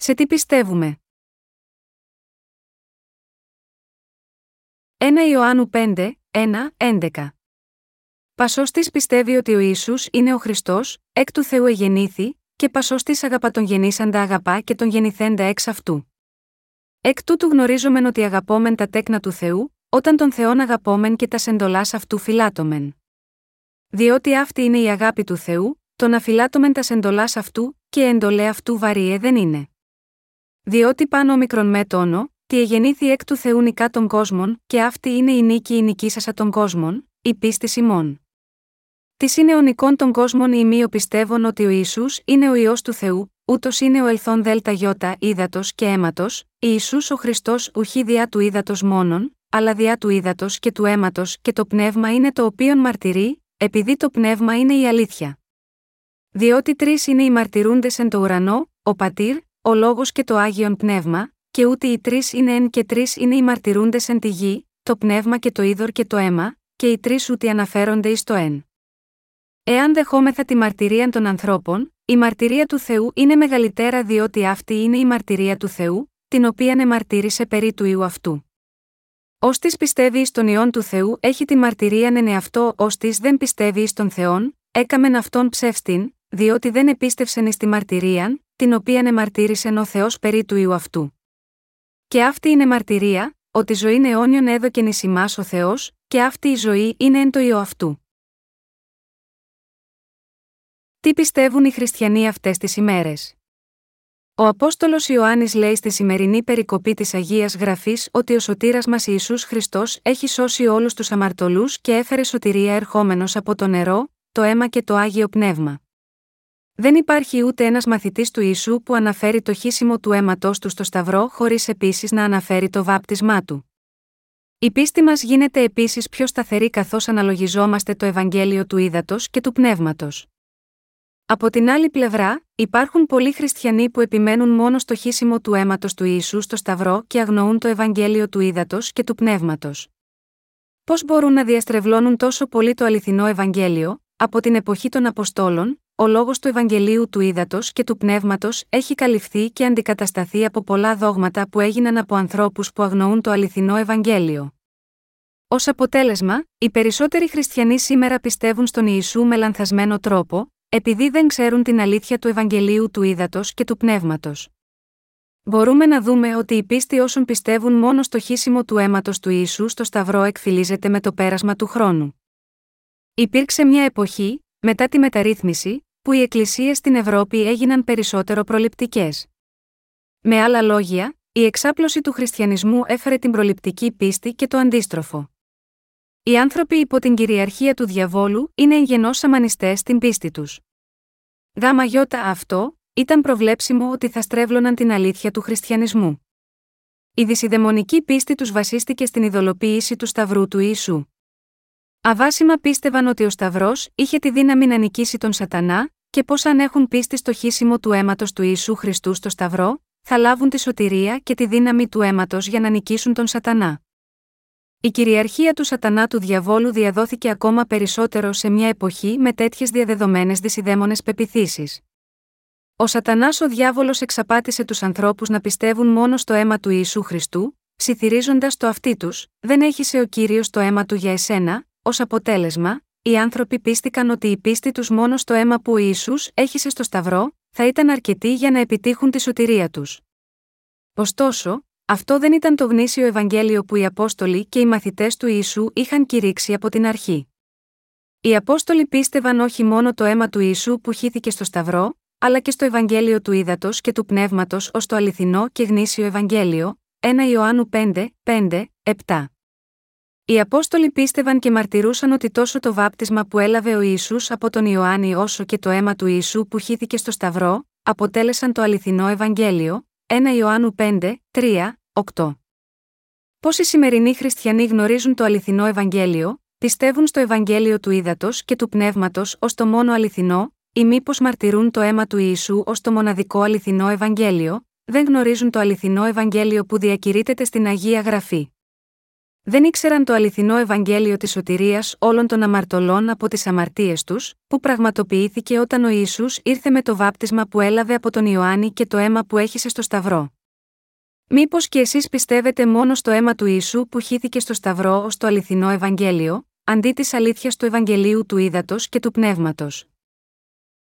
Σε τι πιστεύουμε; 1 Ιωάννου 5, 1, 11 Πασώστη πιστεύει ότι ο Ιησούς είναι ο Χριστός, εκ του Θεού εγεννήθη, και πασώστη αγαπά τον γεννήσαντα αγαπά και τον γεννηθέντα εξ αυτού. Εκ τούτου γνωρίζομεν ότι αγαπόμεν τα τέκνα του Θεού, όταν τον Θεόν αγαπόμεν και τα σεντολάς αυτού φυλάτωμεν. Διότι αυτή είναι η αγάπη του Θεού, το να φυλάτωμεν τα σεντολάς αυτού, και εντολέ αυτού βαριέ δεν είναι. Διότι πάνω μικρον με τόνο, τι εγεννήθη εκ του Θεού νικά των κόσμων, και αυτή είναι η νίκη η νικήσασα των κόσμων, η πίστη ημών. Της είναι ο νικών των κόσμων οι μείο πιστεύουν ότι ο Ιησούς είναι ο ιό του Θεού, ούτως είναι ο ελθόν δέλτα γιώτα ύδατος και αίματος, Ιησούς ο Χριστός ουχή διά του ύδατος μόνον, αλλά διά του ύδατος και του αίματος και το πνεύμα είναι το οποίον μαρτυρεί, επειδή το πνεύμα είναι η αλήθεια. Διότι τρεις είναι οι μαρτυρούντες εν το ουρανό, ο πατήρ, ο λόγος και το άγιον πνεύμα, και ούτε οι τρεις είναι εν και τρεις είναι οι μαρτυρούντες εν τη γη, το πνεύμα και το είδωρ και το αίμα, και οι τρεις ούτε αναφέρονται εις το εν. Εάν δεχόμεθα τη μαρτυρία των ανθρώπων, η μαρτυρία του Θεού είναι μεγαλύτερα διότι αυτή είναι η μαρτυρία του Θεού, την οποία εμαρτύρησε περί του ιού αυτού. Ω της πιστεύει στον ιόν του Θεού έχει τη μαρτυρία εν εαυτό, ως της δεν πιστεύει στον Θεόν, έκαμεν αυτόν ψεύστην, διότι δεν επίστευσεν εις τη μαρτυρία, την οποία εμαρτύρησε ο Θεός περί του ιού αυτού. Και αυτή είναι μαρτυρία, ότι ζωή αιώνιον έδωκεν ει ο Θεός, και αυτή η ζωή είναι εν το ιό αυτού. Τι πιστεύουν οι χριστιανοί αυτές τις ημέρες; Ο Απόστολος Ιωάννης λέει στη σημερινή περικοπή της Αγίας Γραφής ότι ο σωτήρας μας Ιησούς Χριστός έχει σώσει όλους τους αμαρτωλούς και έφερε σωτηρία ερχόμενος από το νερό, το αίμα και το άγιο πνεύμα. Δεν υπάρχει ούτε ένας μαθητής του Ιησού που αναφέρει το χύσιμο του αίματό του στο Σταυρό χωρίς επίσης να αναφέρει το βάπτισμά του. Η πίστη μας γίνεται επίσης πιο σταθερή καθώς αναλογιζόμαστε το Ευαγγέλιο του Ήδατος και του Πνεύματος. Από την άλλη πλευρά, υπάρχουν πολλοί χριστιανοί που επιμένουν μόνο στο χύσιμο του αίματος του Ιησού στο Σταυρό και αγνοούν το Ευαγγέλιο του Ήδατος και του Πνεύματος. Πώς μπορούν να διαστρεβλώνουν τόσο πολύ το αληθινό Ευαγγέλιο, από την εποχή των Αποστόλων, ο λόγος του Ευαγγελίου του Ήδατος και του Πνεύματος έχει καλυφθεί και αντικατασταθεί από πολλά δόγματα που έγιναν από ανθρώπους που αγνοούν το αληθινό Ευαγγέλιο. Ω αποτέλεσμα, οι περισσότεροι χριστιανοί σήμερα πιστεύουν στον Ιησού με λανθασμένο τρόπο, επειδή δεν ξέρουν την αλήθεια του Ευαγγελίου του Ήδατος και του Πνεύματος. Μπορούμε να δούμε ότι η πίστη όσων πιστεύουν μόνο στο χύσιμο του αίματος του Ιησού στο Σταυρό εκφυλίζεται με το πέρασμα του χρόνου. Υπήρξε μια εποχή, μετά τη μεταρρύθμιση, που οι εκκλησίες στην Ευρώπη έγιναν περισσότερο προληπτικές. Με άλλα λόγια, η εξάπλωση του χριστιανισμού έφερε την προληπτική πίστη και το αντίστροφο. Οι άνθρωποι υπό την κυριαρχία του διαβόλου είναι εγγενώς αμανιστές στην πίστη τους. Γάμα γιώτα αυτό, ήταν προβλέψιμο ότι θα στρέβλωναν την αλήθεια του χριστιανισμού. Η δυσιδαιμονική πίστη τους βασίστηκε στην ειδωλοποίηση του Σταυρού του Ιησού. Αβάσιμα πίστευαν ότι ο Σταυρός είχε τη δύναμη να νικήσει τον Σατανά, και πω αν έχουν πίστη στο χύσιμο του αίματος του Ιησού Χριστού στο Σταυρό, θα λάβουν τη σωτηρία και τη δύναμη του αίματος για να νικήσουν τον Σατανά. Η κυριαρχία του Σατανά του διαβόλου διαδόθηκε ακόμα περισσότερο σε μια εποχή με τέτοιες διαδεδομένες δυσιδαίμονες πεπιθήσεις. Ο Σατανάς ο διάβολος εξαπάτησε τους ανθρώπους να πιστεύουν μόνο στο αίμα του Ιησού Χριστού, ψιθυρίζοντας το αυτί τους, δεν έχησε ο κύριος το αίμα του για εσένα, ως αποτέλεσμα, οι άνθρωποι πίστηκαν ότι η πίστη τους μόνο στο αίμα που ο Ιησούς έχησε στο Σταυρό, θα ήταν αρκετή για να επιτύχουν τη σωτηρία τους. Ωστόσο, αυτό δεν ήταν το γνήσιο Ευαγγέλιο που οι Απόστολοι και οι μαθητές του Ιησού είχαν κηρύξει από την αρχή. Οι Απόστολοι πίστευαν όχι μόνο το αίμα του Ιησού που χύθηκε στο Σταυρό, αλλά και στο Ευαγγέλιο του Ήδατος και του Πνεύματος ως το αληθινό και γνήσιο Ευαγγέλιο, 1 Ιωάννου 5, 5, 7. Οι Απόστολοι πίστευαν και μαρτυρούσαν ότι τόσο το βάπτισμα που έλαβε ο Ιησούς από τον Ιωάννη όσο και το αίμα του Ιησού που χύθηκε στο Σταυρό, αποτέλεσαν το αληθινό Ευαγγέλιο, 1 Ιωάννου 5, 3, 8. Πόσοι σημερινοί χριστιανοί γνωρίζουν το αληθινό Ευαγγέλιο, πιστεύουν στο Ευαγγέλιο του Ήδατος και του Πνεύματος ως το μόνο αληθινό, ή μήπως μαρτυρούν το αίμα του Ιησού ως το μοναδικό αληθινό Ευαγγέλιο, δεν γνωρίζουν το αληθινό Ευαγγέλιο που διακηρύτεται στην Αγία Γραφή. Δεν ήξεραν το αληθινό Ευαγγέλιο της σωτηρίας όλων των αμαρτωλών από τις αμαρτίες τους, που πραγματοποιήθηκε όταν ο Ιησούς ήρθε με το βάπτισμα που έλαβε από τον Ιωάννη και το αίμα που έχησε στο Σταυρό. Μήπως και εσείς πιστεύετε μόνο στο αίμα του Ιησού που χύθηκε στο Σταυρό ως το αληθινό Ευαγγέλιο, αντί της αλήθειας του Ευαγγελίου του Ήδατος και του Πνεύματος;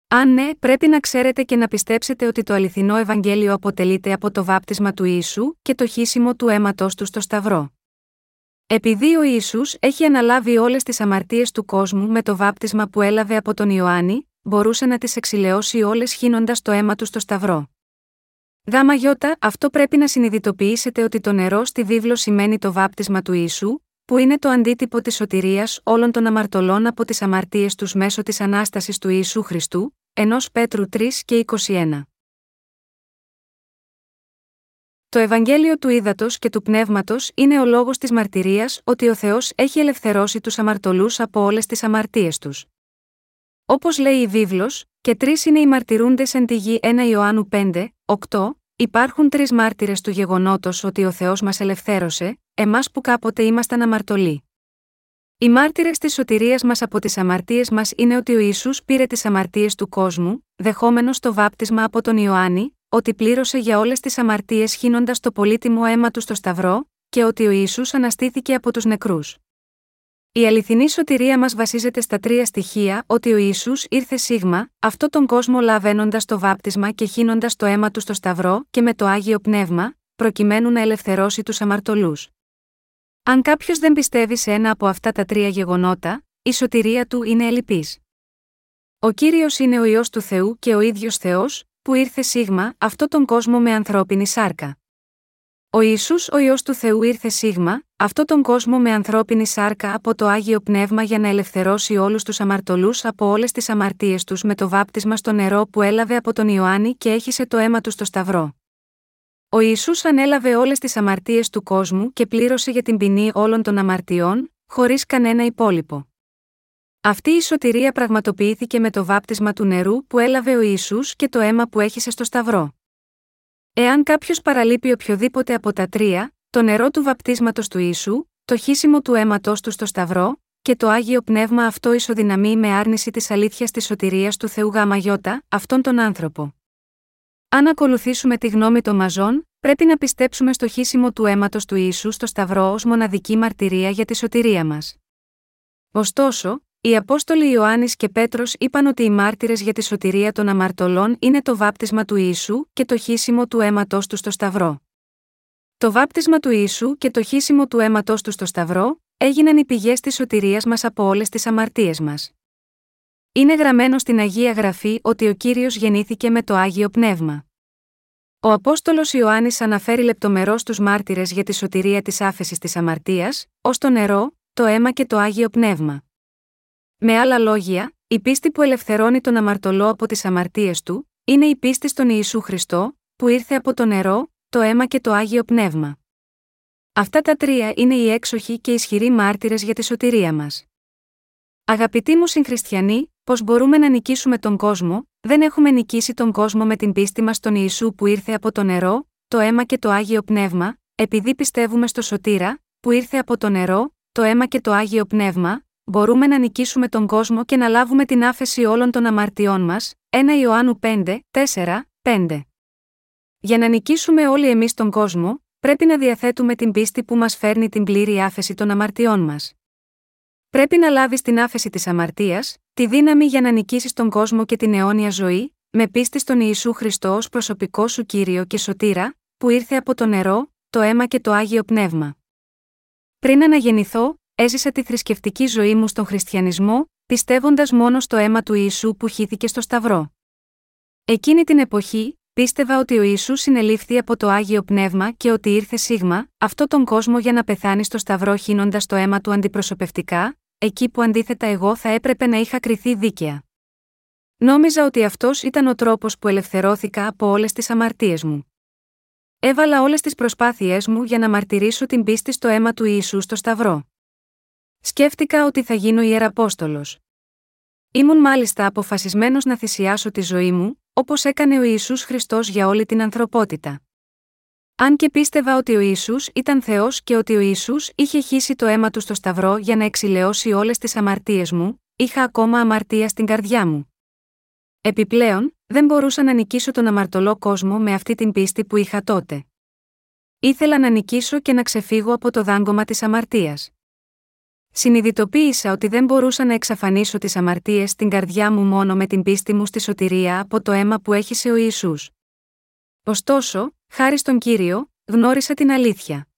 Αν ναι, πρέπει να ξέρετε και να πιστέψετε ότι το αληθινό Ευαγγέλιο αποτελείται από το βάπτισμα του Ιησού και το χύσιμο του αίματος του στο Σταυρό. Επειδή ο Ιησούς έχει αναλάβει όλες τις αμαρτίες του κόσμου με το βάπτισμα που έλαβε από τον Ιωάννη, μπορούσε να τις εξηλαιώσει όλες χύνοντας το αίμα του στο Σταυρό. Γάμα γιώτα, αυτό πρέπει να συνειδητοποιήσετε ότι το νερό στη βίβλο σημαίνει το βάπτισμα του Ιησού, που είναι το αντίτυπο της σωτηρίας όλων των αμαρτωλών από τις αμαρτίες τους μέσω της ανάστασης του Ιησού Χριστού, ενός Πέτρου 3 και 21. Το Ευαγγέλιο του Ήδατος και του Πνεύματος είναι ο λόγος της μαρτυρίας ότι ο Θεός έχει ελευθερώσει τους αμαρτωλούς από όλες τις αμαρτίες τους. Όπως λέει η βίβλος, και τρεις είναι οι μαρτυρούντες εν τη γη 1 Ιωάννου 5, 8, υπάρχουν τρεις μάρτυρες του γεγονότος ότι ο Θεός μας ελευθέρωσε, εμάς που κάποτε ήμασταν αμαρτωλοί. Οι μάρτυρες της σωτηρίας μας από τις αμαρτίες μας είναι ότι ο Ιησούς πήρε τις αμαρτίες του κόσμου, δεχόμενος το βάπτισμα από τον Ιωάννη, ότι πλήρωσε για όλες τις αμαρτίες χύνοντας το πολύτιμο αίμα του στο Σταυρό, και ότι ο Ιησούς αναστήθηκε από τους νεκρούς. Η αληθινή σωτηρία μας βασίζεται στα τρία στοιχεία ότι ο Ιησούς ήρθε σίγμα, αυτό τον κόσμο λαβαίνοντας το βάπτισμα και χύνοντας το αίμα του στο Σταυρό και με το άγιο πνεύμα, προκειμένου να ελευθερώσει τους αμαρτωλούς. Αν κάποιος δεν πιστεύει σε ένα από αυτά τα τρία γεγονότα, η σωτηρία του είναι ελλειπής. Ο κύριος είναι ο ιό του Θεού και ο ίδιος Θεός, που ήρθε σίγμα αυτό τον κόσμο με ανθρώπινη σάρκα. Ο Ισού ο ιό του Θεού ήρθε σίγμα, αυτό τον κόσμο με ανθρώπινη σάρκα από το άγιο πνεύμα για να ελευθερώσει όλους τους αμαρτωλούς από όλες τις αμαρτίες τους με το βάπτισμα στο νερό που έλαβε από τον Ιωάννη και έχισε το αίμα του στο Σταυρό. Ο Ιησούς ανέλαβε όλες τις αμαρτίες του κόσμου και πλήρωσε για την ποινή όλων των αμαρτιών, χωρίς κανένα υπόλοιπο. Αυτή η σωτηρία πραγματοποιήθηκε με το βάπτισμα του νερού που έλαβε ο Ιησούς και το αίμα που έχησε στο Σταυρό. Εάν κάποιος παραλείπει οποιοδήποτε από τα τρία, το νερό του βαπτίσματος του Ιησού, το χύσιμο του αίματό του στο Σταυρό, και το άγιο πνεύμα αυτό ισοδυναμεί με άρνηση της αλήθειας της σωτηρίας του Θεού Γαμαγιώτα, αυτόν τον άνθρωπο. Αν ακολουθήσουμε τη γνώμη των μαζών, πρέπει να πιστέψουμε στο χύσιμο του αίματος του Ιησού στο Σταυρό ως μοναδική μαρτυρία για τη σωτηρία μας. Ωστόσο, οι Απόστολοι Ιωάννης και Πέτρος είπαν ότι οι μάρτυρες για τη σωτηρία των αμαρτωλών είναι το βάπτισμα του Ιησού και το χύσιμο του αίματό του στο Σταυρό. Το βάπτισμα του Ιησού και το χύσιμο του αίματό του στο Σταυρό έγιναν οι πηγές της σωτηρίας μας από όλες τις αμαρτίες μας. Είναι γραμμένο στην Αγία Γραφή ότι ο κύριος γεννήθηκε με το άγιο πνεύμα. Ο Απόστολος Ιωάννης αναφέρει λεπτομερώς τους μάρτυρες για τη σωτηρία της άφεσης της αμαρτίας, ως το νερό, το αίμα και το άγιο πνεύμα. Με άλλα λόγια, η πίστη που ελευθερώνει τον αμαρτωλό από τις αμαρτίες του, είναι η πίστη στον Ιησού Χριστό, που ήρθε από το νερό, το αίμα και το άγιο πνεύμα. Αυτά τα τρία είναι οι έξοχοι και ισχυροί μάρτυρες για τη σωτηρία μας. Αγαπητοί μου συγχριστιανοί, πώς μπορούμε να νικήσουμε τον κόσμο, δεν έχουμε νικήσει τον κόσμο με την πίστη μας στον Ιησού που ήρθε από το νερό, το αίμα και το άγιο πνεύμα, επειδή πιστεύουμε στο σωτήρα, που ήρθε από το νερό, το αίμα και το άγιο πνεύμα, μπορούμε να νικήσουμε τον κόσμο και να λάβουμε την άφεση όλων των αμαρτιών μας. 1 Ιωάννου 5, 4, 5. Για να νικήσουμε όλοι εμείς τον κόσμο, πρέπει να διαθέτουμε την πίστη που μας φέρνει την πλήρη άφεση των αμαρτιών μας. Πρέπει να λάβεις την άφεση της αμαρτίας, τη δύναμη για να νικήσεις τον κόσμο και την αιώνια ζωή, με πίστη στον Ιησού Χριστό ως προσωπικό σου κύριο και σωτήρα, που ήρθε από το νερό, το αίμα και το άγιο πνεύμα. Πριν αναγεννηθώ, έζησα τη θρησκευτική ζωή μου στον χριστιανισμό, πιστεύοντας μόνο στο αίμα του Ιησού που χύθηκε στο Σταυρό. Εκείνη την εποχή, πίστευα ότι ο Ιησούς συνελήφθη από το άγιο πνεύμα και ότι ήρθε σίγμα, αυτό τον κόσμο για να πεθάνει στο Σταυρό χύνοντας το αίμα του αντιπροσωπευτικά, εκεί που αντίθετα εγώ θα έπρεπε να είχα κριθεί δίκαια. Νόμιζα ότι αυτός ήταν ο τρόπος που ελευθερώθηκα από όλες τις αμαρτίες μου. Έβαλα όλες τις προσπάθειές μου για να μαρτυρήσω την πίστη στο αίμα του Ιησού στο Σταυρό. Σκέφτηκα ότι θα γίνω ιεραπόστολος. Ήμουν μάλιστα αποφασισμένος να θυσιάσω τη ζωή μου, όπως έκανε ο Ιησούς Χριστός για όλη την ανθρωπότητα. Αν και πίστευα ότι ο Ισού ήταν Θεός και ότι ο Ισού είχε χύσει το αίμα του στο Σταυρό για να εξηλαιώσει όλες τις αμαρτίες μου, είχα ακόμα αμαρτία στην καρδιά μου. Επιπλέον, δεν μπορούσα να νικήσω τον αμαρτωλό κόσμο με αυτή την πίστη που είχα τότε. Ήθελα να νικήσω και να ξεφύγω από το δάγκωμα της αμαρτίας. Συνειδητοποίησα ότι δεν μπορούσα να εξαφανίσω τις αμαρτίες στην καρδιά μου μόνο με την πίστη μου στη σωτηρία από το αίμα που έχησε ο Ιησούς. Ωστόσο, χάρη στον κύριο, γνώρισα την αλήθεια.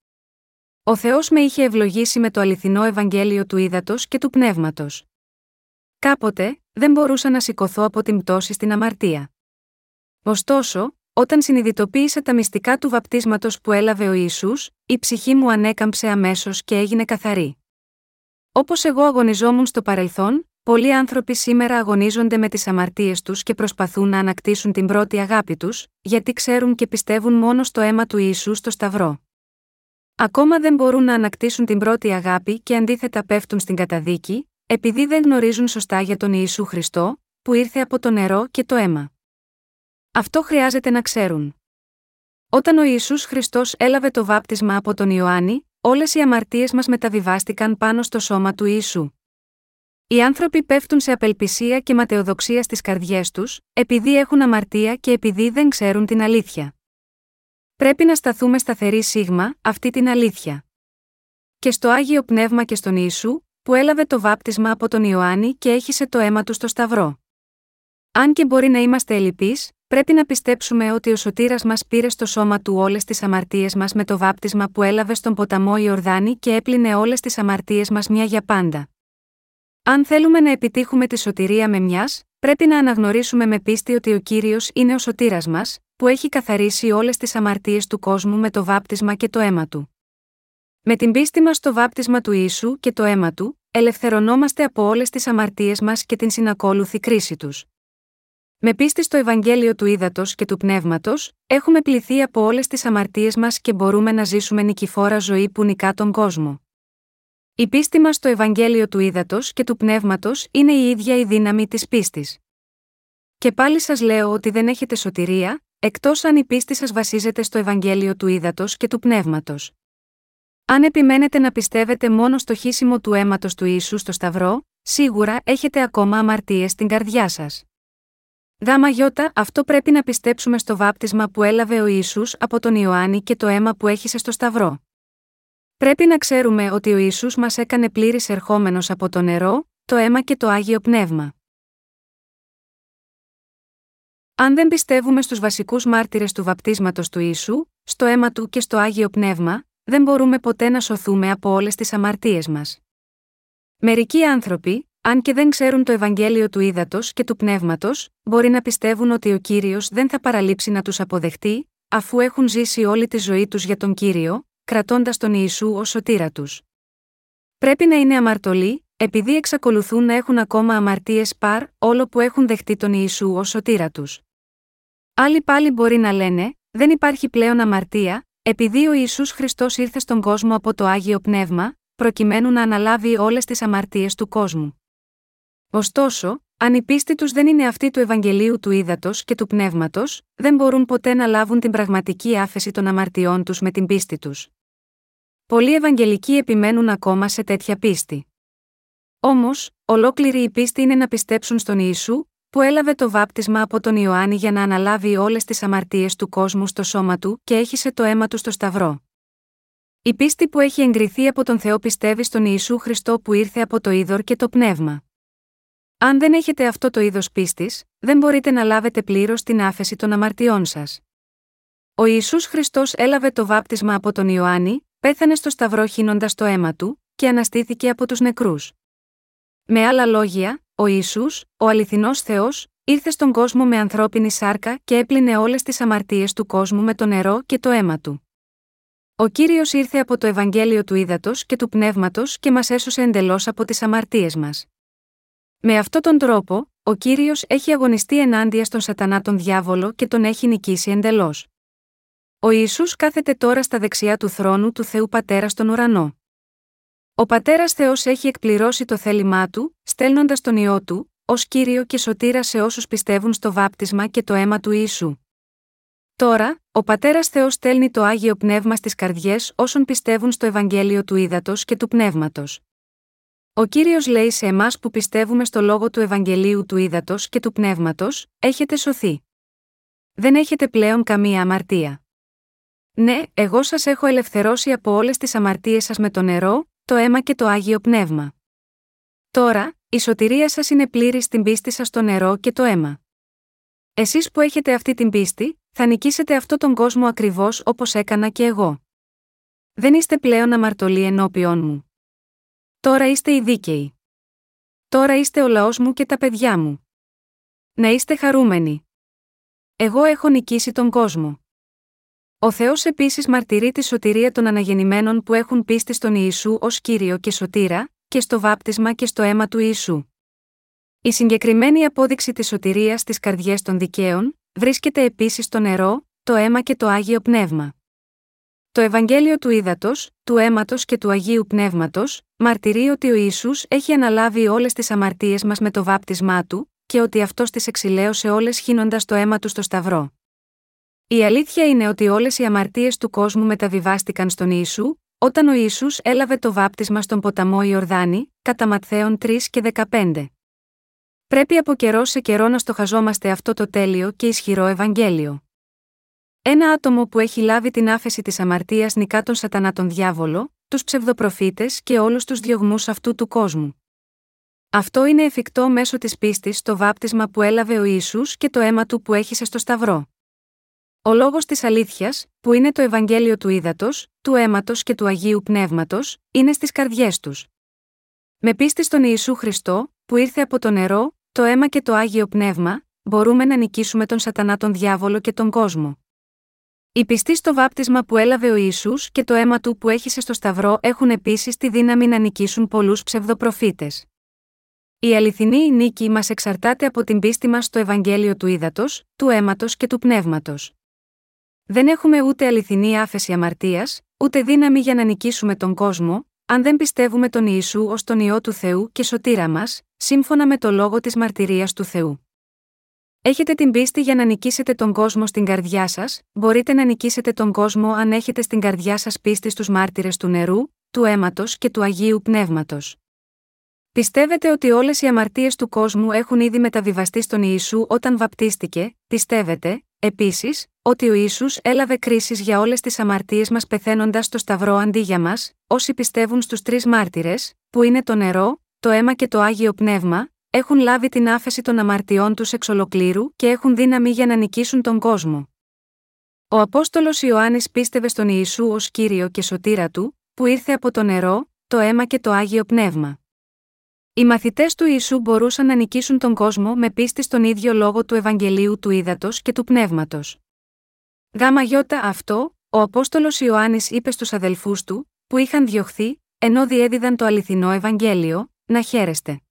Ο Θεός με είχε ευλογήσει με το αληθινό Ευαγγέλιο του ύδατο και του πνεύματος. Κάποτε, δεν μπορούσα να σηκωθώ από την πτώση στην αμαρτία. Ωστόσο, όταν συνειδητοποίησα τα μυστικά του βαπτίσματος που έλαβε ο Ιησούς, η ψυχή μου ανέκαμψε αμέσως και έγινε καθαρή. Όπως εγώ αγωνιζόμουν στο παρελθόν, πολλοί άνθρωποι σήμερα αγωνίζονται με τις αμαρτίες τους και προσπαθούν να ανακτήσουν την πρώτη αγάπη τους, γιατί ξέρουν και πιστεύουν μόνο στο αίμα του Ιησού στο Σταυρό. Ακόμα δεν μπορούν να ανακτήσουν την πρώτη αγάπη και αντίθετα πέφτουν στην καταδίκη, επειδή δεν γνωρίζουν σωστά για τον Ιησού Χριστό, που ήρθε από το νερό και το αίμα. Αυτό χρειάζεται να ξέρουν. Όταν ο Ιησούς Χριστός έλαβε το βάπτισμα από τον Ιωάννη, όλες οι αμαρτίες μας μεταβιβάστηκαν πάνω στο σώμα του Ιησού. Οι άνθρωποι πέφτουν σε απελπισία και ματαιοδοξία στις καρδιές τους, επειδή έχουν αμαρτία και επειδή δεν ξέρουν την αλήθεια. Πρέπει να σταθούμε σταθεροί σίγμα, αυτή την αλήθεια. Και στο άγιο πνεύμα και στον Ιησού, που έλαβε το βάπτισμα από τον Ιωάννη και έχισε το αίμα του στο Σταυρό. Αν και μπορεί να είμαστε ελλειπείς, πρέπει να πιστέψουμε ότι ο σωτήρας μας πήρε στο σώμα του όλες τις αμαρτίες μας με το βάπτισμα που έλαβε στον ποταμό Ιορδάνη και έπλυνε όλες τις αμαρτίες μας μια για πάντα. Αν θέλουμε να επιτύχουμε τη σωτηρία με μιας, πρέπει να αναγνωρίσουμε με πίστη ότι ο κύριος είναι ο σωτήρας μας, που έχει καθαρίσει όλες τις αμαρτίες του κόσμου με το βάπτισμα και το αίμα του. Με την πίστη μας στο βάπτισμα του ίσου και το αίμα του, ελευθερωνόμαστε από όλες τις αμαρτίες μας και την συνακόλουθη κρίση τους. Με πίστη στο Ευαγγέλιο του Ήδατος και του Πνεύματος, έχουμε πληθεί από όλες τις αμαρτίες μας και μπορούμε να ζήσουμε νικηφόρα ζωή που νικά τον κόσμο. Η πίστη μας στο Ευαγγέλιο του Ήδατος και του Πνεύματος είναι η ίδια η δύναμη της πίστης. Και πάλι σας λέω ότι δεν έχετε σωτηρία, εκτός αν η πίστη σας βασίζεται στο Ευαγγέλιο του Ήδατος και του Πνεύματος. Αν επιμένετε να πιστεύετε μόνο στο χύσιμο του αίματος του ίσου στο Σταυρό, σίγουρα έχετε ακόμα αμαρτίες στην καρδιά σας. Δάμα γιώτα, αυτό πρέπει να πιστέψουμε στο βάπτισμα που έλαβε ο Ιησούς από τον Ιωάννη και το αίμα που έχησε στο Σταυρό. Πρέπει να ξέρουμε ότι ο Ιησούς μας έκανε πλήρης ερχόμενος από το νερό, το αίμα και το Άγιο Πνεύμα. Αν δεν πιστεύουμε στους βασικούς μάρτυρες του βαπτίσματος του Ιησού, στο αίμα του και στο Άγιο Πνεύμα, δεν μπορούμε ποτέ να σωθούμε από όλες τις αμαρτίες μας. Μερικοί άνθρωποι, αν και δεν ξέρουν το Ευαγγέλιο του ύδατο και του πνεύματος, μπορεί να πιστεύουν ότι ο κύριος δεν θα παραλείψει να τους αποδεχτεί, αφού έχουν ζήσει όλη τη ζωή τους για τον κύριο, κρατώντας τον Ιησού ως σωτήρα τους. Πρέπει να είναι αμαρτωλοί, επειδή εξακολουθούν να έχουν ακόμα αμαρτίες παρ, όλο που έχουν δεχτεί τον Ιησού ως σωτήρα τους. Άλλοι πάλι μπορεί να λένε: Δεν υπάρχει πλέον αμαρτία, επειδή ο Ιησούς Χριστός ήρθε στον κόσμο από το Άγιο Πνεύμα, προκειμένου να αναλάβει όλες τις αμαρτίες του κόσμου. Ωστόσο, αν η πίστη τους δεν είναι αυτή του Ευαγγελίου του Ήδατος και του Πνεύματος, δεν μπορούν ποτέ να λάβουν την πραγματική άφεση των αμαρτιών τους με την πίστη τους. Πολλοί Ευαγγελικοί επιμένουν ακόμα σε τέτοια πίστη. Όμως, ολόκληρη η πίστη είναι να πιστέψουν στον Ιησού, που έλαβε το βάπτισμα από τον Ιωάννη για να αναλάβει όλες τις αμαρτίες του κόσμου στο σώμα του και έχισε το αίμα του στο Σταυρό. Η πίστη που έχει εγκριθεί από τον Θεό πιστεύει στον Ιησού Χριστό που ήρθε από το είδωρ και το πνεύμα. Αν δεν έχετε αυτό το είδος πίστης, δεν μπορείτε να λάβετε πλήρως την άφεση των αμαρτιών σας. Ο Ιησούς Χριστός έλαβε το βάπτισμα από τον Ιωάννη, πέθανε στο Σταυρό χύνοντας το αίμα του, και αναστήθηκε από τους νεκρούς. Με άλλα λόγια, ο Ιησούς, ο αληθινός Θεός, ήρθε στον κόσμο με ανθρώπινη σάρκα και έπλυνε όλες τις αμαρτίες του κόσμου με το νερό και το αίμα του. Ο κύριος ήρθε από το Ευαγγέλιο του Ήδατος και του Πνεύματος και μας έσωσε εντελώς από τις αμαρτίες μας. Με αυτόν τον τρόπο, ο κύριος έχει αγωνιστεί ενάντια στον Σατανά τον διάβολο και τον έχει νικήσει εντελώς. Ο Ιησούς κάθεται τώρα στα δεξιά του θρόνου του Θεού Πατέρα στον ουρανό. Ο πατέρας Θεός έχει εκπληρώσει το θέλημά του, στέλνοντας τον ιό του, ως κύριο και σωτήρα σε όσους πιστεύουν στο βάπτισμα και το αίμα του ίσου. Τώρα, Ο πατέρας Θεός στέλνει το άγιο πνεύμα στις καρδιές όσων πιστεύουν στο Ευαγγέλιο του ύδατο και του πνεύματος. Ο κύριος λέει σε εμάς που πιστεύουμε στο λόγο του Ευαγγελίου του ύδατο και του πνεύματος: Έχετε σωθεί. Δεν έχετε πλέον καμία αμαρτία. Ναι, εγώ σας έχω ελευθερώσει από όλες τις αμαρτίες σας με το νερό, το αίμα και το άγιο πνεύμα. Τώρα, η σωτηρία σας είναι πλήρη στην πίστη σας στο νερό και το αίμα. Εσείς που έχετε αυτή την πίστη, θα νικήσετε αυτό τον κόσμο ακριβώς όπως έκανα και εγώ. Δεν είστε πλέον αμαρτωλοί ενώπιον μου. Τώρα είστε οι δίκαιοι. Τώρα είστε ο λαός μου και τα παιδιά μου. Να είστε χαρούμενοι. Εγώ έχω νικήσει τον κόσμο. Ο Θεός επίσης μαρτυρεί τη σωτηρία των αναγεννημένων που έχουν πίστη στον Ιησού ως κύριο και σωτήρα, και στο βάπτισμα και στο αίμα του Ιησού. Η συγκεκριμένη απόδειξη της σωτηρίας στις καρδιές των δικαίων, βρίσκεται επίσης στο νερό, το αίμα και το άγιο πνεύμα. Το Ευαγγέλιο του Ήδατος, του αίματος και του Αγίου Πνεύματος, μαρτυρεί ότι ο Ισού έχει αναλάβει όλες τις αμαρτίες μας με το βάπτισμά του, και ότι αυτός τις εξηλαίωσε όλες χύνοντας το αίμα του στο Σταυρό. Η αλήθεια είναι ότι όλες οι αμαρτίες του κόσμου μεταβιβάστηκαν στον Ιησού, όταν ο Ιησούς έλαβε το βάπτισμα στον ποταμό Ιορδάνη, κατά Ματθαίων 3 και 15. Πρέπει από καιρό σε καιρό να στοχαζόμαστε αυτό το τέλειο και ισχυρό Ευαγγέλιο. Ένα άτομο που έχει λάβει την άφεση της αμαρτίας νικά τον Σατανά τον διάβολο, τους ψευδοπροφήτες και όλους τους διωγμούς αυτού του κόσμου. Αυτό είναι εφικτό μέσω της πίστης στο βάπτισμα που έλαβε ο Ισού και το αίμα του που έχησε στο Σταυρό. Ο λόγος της αλήθειας, που είναι το Ευαγγέλιο του ύδατο, του αίματος και του Αγίου Πνεύματος, είναι στις καρδιές τους. Με πίστη στον Ιησού Χριστό, που ήρθε από το νερό, το αίμα και το Άγιο Πνεύμα, μπορούμε να νικήσουμε τον Σατανά τον διάβολο και τον κόσμο. Οι πιστοί στο βάπτισμα που έλαβε ο Ιησούς και το αίμα του που έχησε στο Σταυρό έχουν επίσης τη δύναμη να νικήσουν πολλούς ψευδοπροφήτες. Η αληθινή νίκη μας εξαρτάται από την πίστη μας στο Ευαγγέλιο του ύδατο, του αίματος και του πνεύματος. Δεν έχουμε ούτε αληθινή άφεση αμαρτίας, ούτε δύναμη για να νικήσουμε τον κόσμο, αν δεν πιστεύουμε τον Ιησού ως τον ιό του Θεού και σωτήρα μας, σύμφωνα με το λόγο της μαρτυρίας του Θεού. Έχετε την πίστη για να νικήσετε τον κόσμο στην καρδιά σας, μπορείτε να νικήσετε τον κόσμο αν έχετε στην καρδιά σας πίστη στους μάρτυρες του νερού, του αίματος και του Αγίου Πνεύματος. Πιστεύετε ότι όλες οι αμαρτίες του κόσμου έχουν ήδη μεταβιβαστεί στον Ιησού όταν βαπτίστηκε, πιστεύετε, επίσης, ότι ο Ιησούς έλαβε κρίση για όλες τις αμαρτίες μας πεθαίνοντας στο Σταυρό αντί για μας, όσοι πιστεύουν στους τρεις μάρτυρες, που είναι το νερό, το αίμα και το άγιο πνεύμα, έχουν λάβει την άφεση των αμαρτιών τους εξ ολοκλήρου και έχουν δύναμη για να νικήσουν τον κόσμο. Ο Απόστολος Ιωάννης πίστευε στον Ιησού ως κύριο και σωτήρα του, που ήρθε από το νερό, το αίμα και το άγιο πνεύμα. Οι μαθητές του Ιησού μπορούσαν να νικήσουν τον κόσμο με πίστη στον ίδιο λόγο του Ευαγγελίου του Ήδατος και του Πνεύματος. Γάμα γιώτα αυτό, ο Απόστολος Ιωάννης είπε στους αδελφούς του, που είχαν διωχθεί, ενώ διέδιδαν το αληθινό Ευαγγέλιο, να χαίρεστε.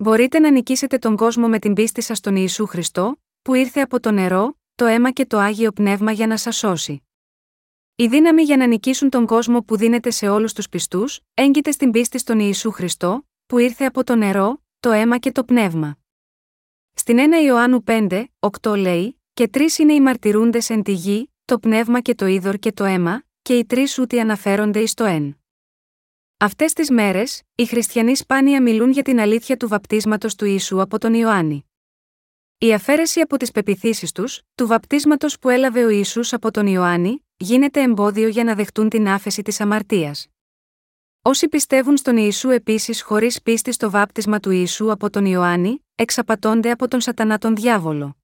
Μπορείτε να νικήσετε τον κόσμο με την πίστη σας στον Ιησού Χριστό, που ήρθε από το νερό, το αίμα και το άγιο πνεύμα για να σας σώσει. Η δύναμη για να νικήσουν τον κόσμο που δίνεται σε όλους τους πιστούς, έγκυται στην πίστη στον Ιησού Χριστό, που ήρθε από το νερό, το αίμα και το πνεύμα. Στην 1 Ιωάννου 5, 8 λέει: Και τρεις είναι οι μαρτυρούντες εν τη γη, το πνεύμα και το είδωρ και το αίμα, και οι τρεις ούτι αναφέρονται εις το εν. Αυτές τις μέρες, οι χριστιανοί σπάνια μιλούν για την αλήθεια του βαπτίσματος του Ιησού από τον Ιωάννη. Η αφαίρεση από τις πεπιθήσεις τους, του βαπτίσματος που έλαβε ο Ισού από τον Ιωάννη, γίνεται εμπόδιο για να δεχτούν την άφεση της αμαρτίας. Όσοι πιστεύουν στον Ιησού επίσης χωρίς πίστη στο βάπτισμα του Ιησού από τον Ιωάννη, εξαπατώνται από τον Σατανά τον διάβολο.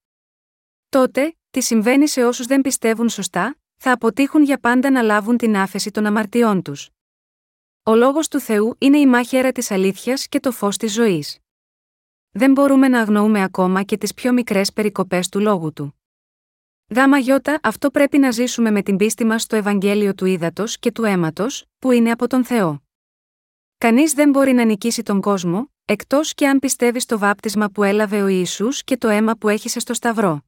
Τότε, τι συμβαίνει σε όσους δεν πιστεύουν σωστά, θα αποτύχουν για πάντα να λάβουν την άφεση των αμαρτιών τους. Ο λόγος του Θεού είναι η μάχαιρα της αλήθειας και το φως της ζωής. Δεν μπορούμε να αγνοούμε ακόμα και τις πιο μικρές περικοπές του λόγου του. Γάμα γιώτα, αυτό πρέπει να ζήσουμε με την πίστη μας στο Ευαγγέλιο του ύδατο και του αίματος, που είναι από τον Θεό. Κανείς δεν μπορεί να νικήσει τον κόσμο, εκτός και αν πιστεύει στο βάπτισμα που έλαβε ο Ισού και το αίμα που έχησε στο Σταυρό.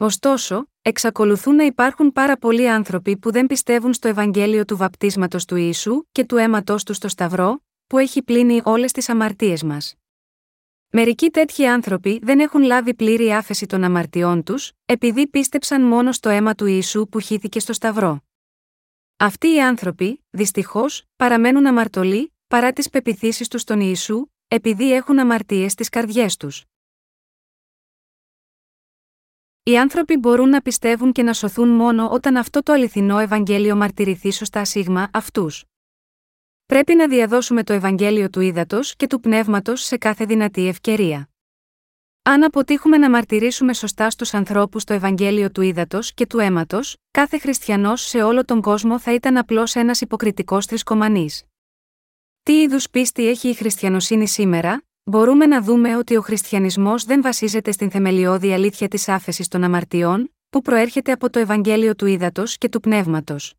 Ωστόσο, εξακολουθούν να υπάρχουν πάρα πολλοί άνθρωποι που δεν πιστεύουν στο Ευαγγέλιο του βαπτίσματος του Ιησού και του αίματός του στο Σταυρό, που έχει πλύνει όλες τις αμαρτίες μας. Μερικοί τέτοιοι άνθρωποι δεν έχουν λάβει πλήρη άφεση των αμαρτιών τους, επειδή πίστεψαν μόνο στο αίμα του Ιησού που χύθηκε στο Σταυρό. Αυτοί οι άνθρωποι, δυστυχώς, παραμένουν αμαρτωλοί, παρά τις πεπιθήσεις τους στον Ιησού, επειδή έχουν αμαρτίες στις καρδιές τους. Οι άνθρωποι μπορούν να πιστεύουν και να σωθούν μόνο όταν αυτό το αληθινό Ευαγγέλιο μαρτυρηθεί σωστά σίγμα αυτούς. Πρέπει να διαδώσουμε το Ευαγγέλιο του ύδατος και του πνεύματος σε κάθε δυνατή ευκαιρία. Αν αποτύχουμε να μαρτυρήσουμε σωστά στους ανθρώπους το Ευαγγέλιο του ύδατος και του αίματος, κάθε χριστιανός σε όλο τον κόσμο θα ήταν απλώς ένας υποκριτικός θρησκομανής. Τι είδους πίστη έχει η χριστιανοσύνη σήμερα, μπορούμε να δούμε ότι ο χριστιανισμός δεν βασίζεται στην θεμελιώδη αλήθεια της άφεσης των αμαρτιών, που προέρχεται από το Ευαγγέλιο του ύδατο και του πνεύματος.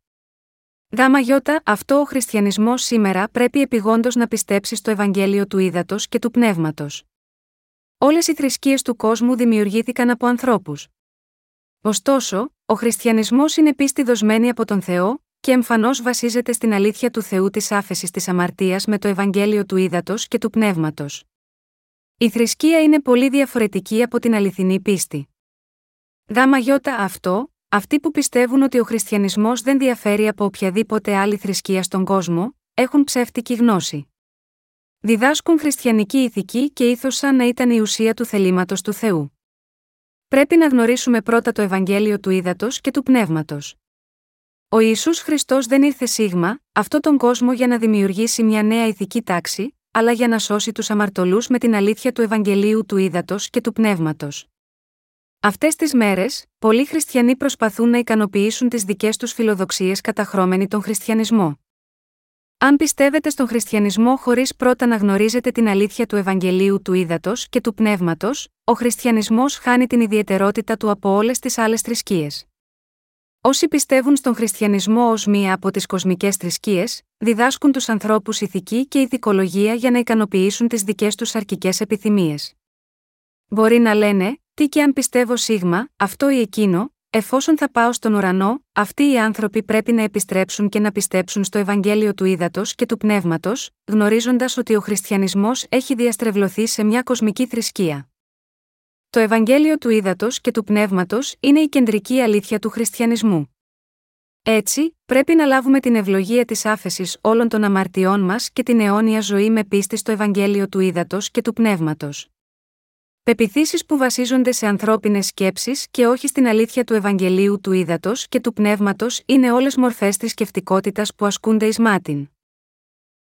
Γάμα γιώτα, αυτό ο χριστιανισμός σήμερα πρέπει επιγόντως να πιστέψει στο Ευαγγέλιο του ύδατο και του πνεύματος. Όλες οι θρησκείες του κόσμου δημιουργήθηκαν από ανθρώπους. Ωστόσο, ο χριστιανισμός είναι πίστη δοσμένη από τον Θεό, και εμφανώς βασίζεται στην αλήθεια του Θεού της άφεσης της αμαρτίας με το Ευαγγέλιο του ύδατο και του πνεύματος. Η θρησκεία είναι πολύ διαφορετική από την αληθινή πίστη. Γάμα γιώτα αυτό, αυτοί που πιστεύουν ότι ο χριστιανισμός δεν διαφέρει από οποιαδήποτε άλλη θρησκεία στον κόσμο, έχουν ψεύτικη γνώση. Διδάσκουν χριστιανική ηθική και ήθος σαν να ήταν η ουσία του θελήματος του Θεού. Πρέπει να γνωρίσουμε πρώτα το Ευαγγέλιο του ύδατο και του πνεύματος. Ο Ιησούς Χριστός δεν ήρθε σίγμα, αυτό τον κόσμο για να δημιουργήσει μια νέα ηθική τάξη, αλλά για να σώσει τους αμαρτωλούς με την αλήθεια του Ευαγγελίου του ύδατο και του πνεύματος. Αυτές τις μέρες, πολλοί χριστιανοί προσπαθούν να ικανοποιήσουν τις δικές τους φιλοδοξίες καταχρώμενοι τον χριστιανισμό. Αν πιστεύετε στον χριστιανισμό χωρίς πρώτα να γνωρίζετε την αλήθεια του Ευαγγελίου του ύδατο και του πνεύματος, ο χριστιανισμός χάνει την ιδιαιτερότητα του από όλες τις άλλες θρησκείες. Όσοι πιστεύουν στον χριστιανισμό ως μία από τις κοσμικές θρησκείες, διδάσκουν τους ανθρώπους ηθική και ηθικολογία για να ικανοποιήσουν τις δικές τους αρκικές επιθυμίες. Μπορεί να λένε, τι και αν πιστεύω σίγμα, αυτό ή εκείνο, εφόσον θα πάω στον ουρανό, αυτοί οι άνθρωποι πρέπει να επιστρέψουν και να πιστέψουν στο Ευαγγέλιο του ύδατο και του πνεύματος, γνωρίζοντας ότι ο χριστιανισμός έχει διαστρεβλωθεί σε μια κοσμική θρησκεία. Το Ευαγγέλιο του ύδατο και του πνεύματος είναι η κεντρική αλήθεια του χριστιανισμού. Έτσι, πρέπει να λάβουμε την ευλογία της άφεσης όλων των αμαρτιών μας και την αιώνια ζωή με πίστη στο Ευαγγέλιο του ύδατο και του πνεύματος. Πεπιθήσεις που βασίζονται σε ανθρώπινες σκέψεις και όχι στην αλήθεια του Ευαγγελίου του ύδατο και του πνεύματος είναι όλες μορφές θρησκευτικότητα που ασκούνται εις μάτιν.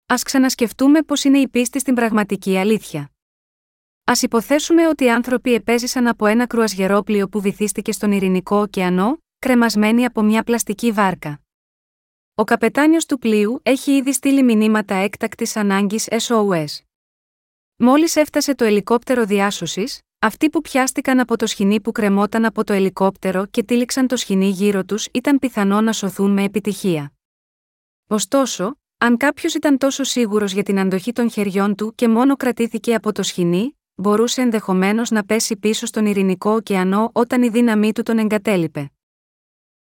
Α ξανασκεφτούμε πώς είναι η πίστη στην πραγματική αλήθεια. Α υποθέσουμε ότι οι άνθρωποι επέζησαν από ένα κρουαζιερόπλιο που βυθίστηκε στον Ειρηνικό ωκεανό, κρεμασμένοι από μια πλαστική βάρκα. Ο καπετάνιος του πλοίου έχει ήδη στείλει μηνύματα έκτακτης ανάγκης SOS. Μόλις έφτασε το ελικόπτερο διάσωσης, αυτοί που πιάστηκαν από το σχοινί που κρεμόταν από το ελικόπτερο και τύλιξαν το σχοινί γύρω τους ήταν πιθανό να σωθούν με επιτυχία. Ωστόσο, αν κάποιος ήταν τόσο σίγουρος για την αντοχή των χεριών του και μόνο κρατήθηκε από το σχοινί, μπορούσε ενδεχομένως να πέσει πίσω στον Ειρηνικό ωκεανό όταν η δύναμή του τον εγκατέλειπε.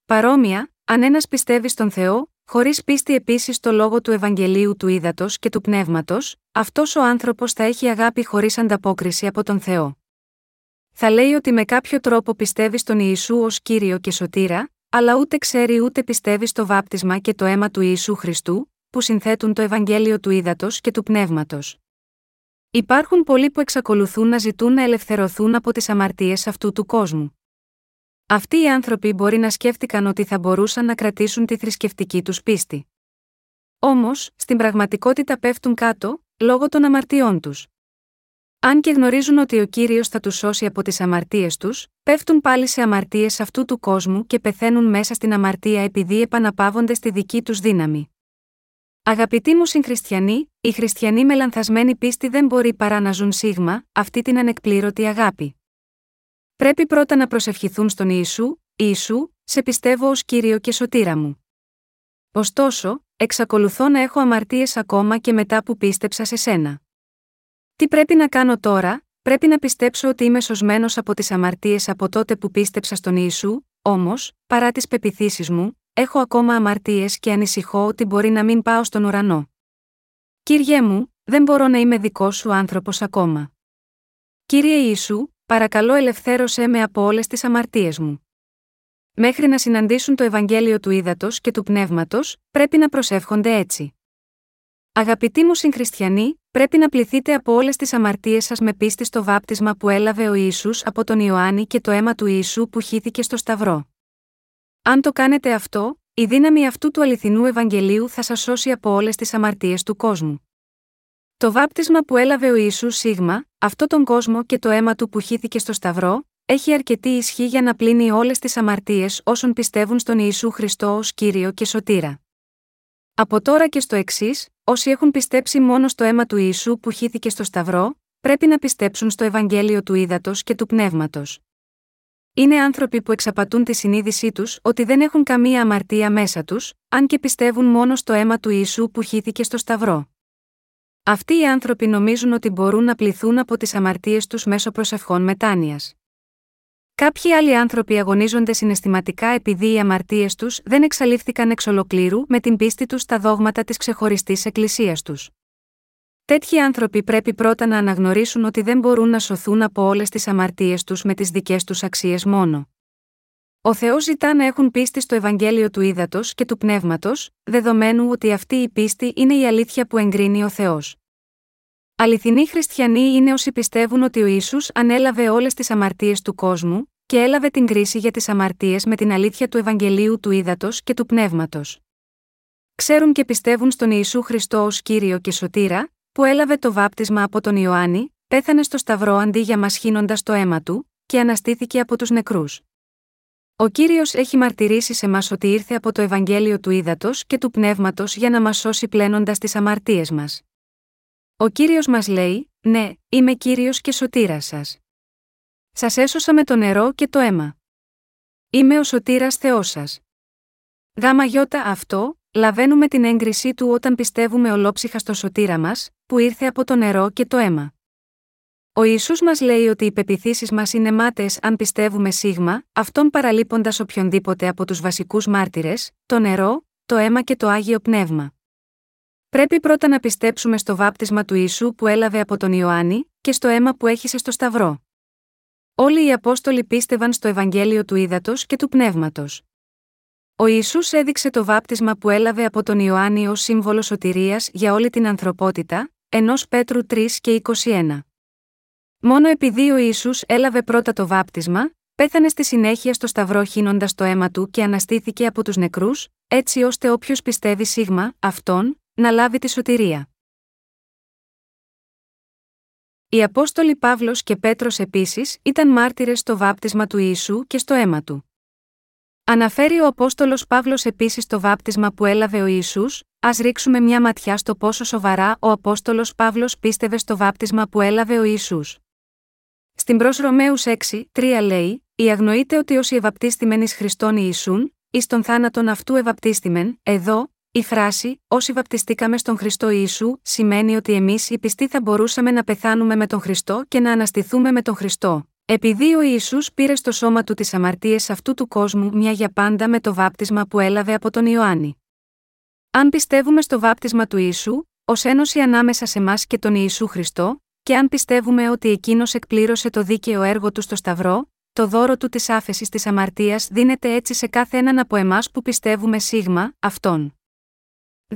Παρόμοια, αν ένας πιστεύει στον Θεό, χωρίς πίστη επίσης στο λόγο του Ευαγγελίου του Ήδατος και του Πνεύματος, αυτός ο άνθρωπος θα έχει αγάπη χωρίς ανταπόκριση από τον Θεό. Θα λέει ότι με κάποιο τρόπο πιστεύει στον Ιησού ως κύριο και σωτήρα, αλλά ούτε ξέρει ούτε πιστεύει στο βάπτισμα και το αίμα του Ιησού Χριστού, που συνθέτουν το Ευαγγέλιο του Ήδατος και του Πνεύματος. Υπάρχουν πολλοί που εξακολουθούν να ζητούν να ελευθερωθούν από τις αμαρτίες αυτού του κόσμου. Αυτοί οι άνθρωποι μπορεί να σκέφτηκαν ότι θα μπορούσαν να κρατήσουν τη θρησκευτική τους πίστη. Όμως, στην πραγματικότητα πέφτουν κάτω, λόγω των αμαρτιών τους. Αν και γνωρίζουν ότι ο κύριος θα τους σώσει από τις αμαρτίες τους, πέφτουν πάλι σε αμαρτίες αυτού του κόσμου και πεθαίνουν μέσα στην αμαρτία επειδή επαναπαύονται στη δική τους δύναμη. Αγαπητοί μου συγχριστιανοί, οι χριστιανοί με λανθασμένη πίστη δεν μπορεί παρά να ζουν σίγμα, αυτή την ανεκπλήρωτη αγάπη. Πρέπει πρώτα να προσευχηθούν στον Ιησού, Ιησού, σε πιστεύω ως κύριο και σωτήρα μου. Ωστόσο, εξακολουθώ να έχω αμαρτίες ακόμα και μετά που πίστεψα σε σένα. Τι πρέπει να κάνω τώρα, πρέπει να πιστέψω ότι είμαι σωσμένος από τις αμαρτίες από τότε που πίστεψα στον Ιησού, όμως, παρά τις πεπιθήσεις μου, έχω ακόμα αμαρτίες και ανησυχώ ότι μπορεί να μην πάω στον ουρανό. Κύριέ μου, δεν μπορώ να είμαι δικός σου άνθρωπος ακόμα. Κύριε Ιησού, παρακαλώ ελευθέρωσέ με από όλες τις αμαρτίες μου. Μέχρι να συναντήσουν το Ευαγγέλιο του Ήδατος και του Πνεύματος, πρέπει να προσεύχονται έτσι. Αγαπητοί μου συγχριστιανοί, πρέπει να πληθείτε από όλες τις αμαρτίες σας με πίστη στο βάπτισμα που έλαβε ο Ισού από τον Ιωάννη και το αίμα του Ιησού που χύθηκε στο Σταυρό. Αν το κάνετε αυτό, η δύναμη αυτού του αληθινού Ευαγγελίου θα σας σώσει από όλες τις αμαρτίες του κόσμου. Το βάπτισμα που έλαβε ο Ιησούς Σίγμα, αυτό τον κόσμο και το αίμα του που χύθηκε στο Σταυρό, έχει αρκετή ισχύ για να πλύνει όλες τις αμαρτίες όσων πιστεύουν στον Ιησού Χριστό ως κύριο και σωτήρα. Από τώρα και στο εξής, όσοι έχουν πιστέψει μόνο στο αίμα του Ιησού που χύθηκε στο Σταυρό, πρέπει να πιστέψουν στο Ευαγγέλιο του Ήδατος και του Πνεύματος. Είναι άνθρωποι που εξαπατούν τη συνείδησή τους ότι δεν έχουν καμία αμαρτία μέσα τους, αν και πιστεύουν μόνο στο αίμα του Ιησού που χύθηκε στο Σταυρό. Αυτοί οι άνθρωποι νομίζουν ότι μπορούν να πληθούν από τις αμαρτίες τους μέσω προσευχών μετάνοιας. Κάποιοι άλλοι άνθρωποι αγωνίζονται συναισθηματικά επειδή οι αμαρτίες τους δεν εξαλείφθηκαν εξ ολοκλήρου με την πίστη τους στα δόγματα της ξεχωριστής εκκλησίας τους. Τέτοιοι άνθρωποι πρέπει πρώτα να αναγνωρίσουν ότι δεν μπορούν να σωθούν από όλες τις αμαρτίες τους με τις δικές τους αξίες μόνο. Ο Θεός ζητά να έχουν πίστη στο Ευαγγέλιο του Ήδατος και του Πνεύματος, δεδομένου ότι αυτή η πίστη είναι η αλήθεια που εγκρίνει ο Θεός. Αληθινοί χριστιανοί είναι όσοι πιστεύουν ότι ο Ιησούς ανέλαβε όλες τις αμαρτίες του κόσμου, και έλαβε την κρίση για τις αμαρτίες με την αλήθεια του Ευαγγελίου του Ήδατος και του Πνεύματος. Ξέρουν και πιστεύουν στον Ιησού Χριστό ως κύριο και σωτήρα, που έλαβε το βάπτισμα από τον Ιωάννη, πέθανε στο Σταυρό αντί για μα χύνοντα το αίμα του, και αναστήθηκε από τους νεκρούς. Ο κύριος έχει μαρτυρήσει σε μας ότι ήρθε από το Ευαγγέλιο του Ήδατος και του Πνεύματος για να μας σώσει πλένοντας τις αμαρτίες μας. Ο κύριος μας λέει: Ναι, είμαι κύριος και σωτήρας σας. Σας έσωσα με το νερό και το αίμα. Είμαι ο σωτήρας Θεός σας. Γάμα γιώτα αυτό, λαβαίνουμε την έγκρισή του όταν πιστεύουμε ολόψυχα στο σωτήρα μας, που ήρθε από το νερό και το αίμα. Ο Ισού μας λέει ότι οι πεπιθήσεις μας είναι μάτε αν πιστεύουμε σίγμα, αυτόν παραλείποντας οποιονδήποτε από τους βασικούς μάρτυρες, το νερό, το αίμα και το άγιο πνεύμα. Πρέπει πρώτα να πιστέψουμε στο βάπτισμα του Ιησού που έλαβε από τον Ιωάννη και στο αίμα που έχησε στο Σταυρό. Όλοι οι Απόστολοι πίστευαν στο Ευαγγέλιο του Ήδατος και του Πνεύματος. Ο Ισού έδειξε το βάπτισμα που έλαβε από τον Ιωάννη ως σύμβολο σωτηρίας για όλη την ανθρωπότητα, ενός Πέτρου 3 και 21. Μόνο επειδή ο Ισού έλαβε πρώτα το βάπτισμα, πέθανε στη συνέχεια στο Σταυρό χύνοντας το αίμα του και αναστήθηκε από τους νεκρούς, έτσι ώστε όποιος πιστεύει σίγμα, αυτόν, να λάβει τη σωτηρία. Οι Απόστολοι Παύλος και Πέτρος επίσης ήταν μάρτυρες στο βάπτισμα του Ιησού και στο αίμα του. Αναφέρει ο Απόστολος Παύλος επίσης το βάπτισμα που έλαβε ο Ιησούς, ας ρίξουμε μια ματιά στο πόσο σοβαρά ο Απόστολος Παύλος πίστευε στο βάπτισμα που έλαβε ο Ιησούς. Στην προς Ρωμαίους 6, 3 λέει: Η αγνοείται ότι όσοι ευαπτίστημεν εις Χριστόν Ιησούν, εις τον θάνατον αυτού ευαπτίστημεν, εδώ, η φράση Όσοι βαπτιστήκαμε στον Χριστό Ιησού σημαίνει ότι εμείς οι πιστοί θα μπορούσαμε να πεθάνουμε με τον Χριστό και να αναστηθούμε με τον Χριστό. Επειδή ο Ιησούς πήρε στο σώμα του τις αμαρτίες αυτού του κόσμου μια για πάντα με το βάπτισμα που έλαβε από τον Ιωάννη. Αν πιστεύουμε στο βάπτισμα του Ιησού, ως ένωση ανάμεσα σε εμά και τον Ιησού Χριστό, και αν πιστεύουμε ότι εκείνος εκπλήρωσε το δίκαιο έργο του στο Σταυρό, το δώρο του της άφεσης της αμαρτίας δίνεται έτσι σε κάθε έναν από εμάς που πιστεύουμε σίγμα, αυτόν.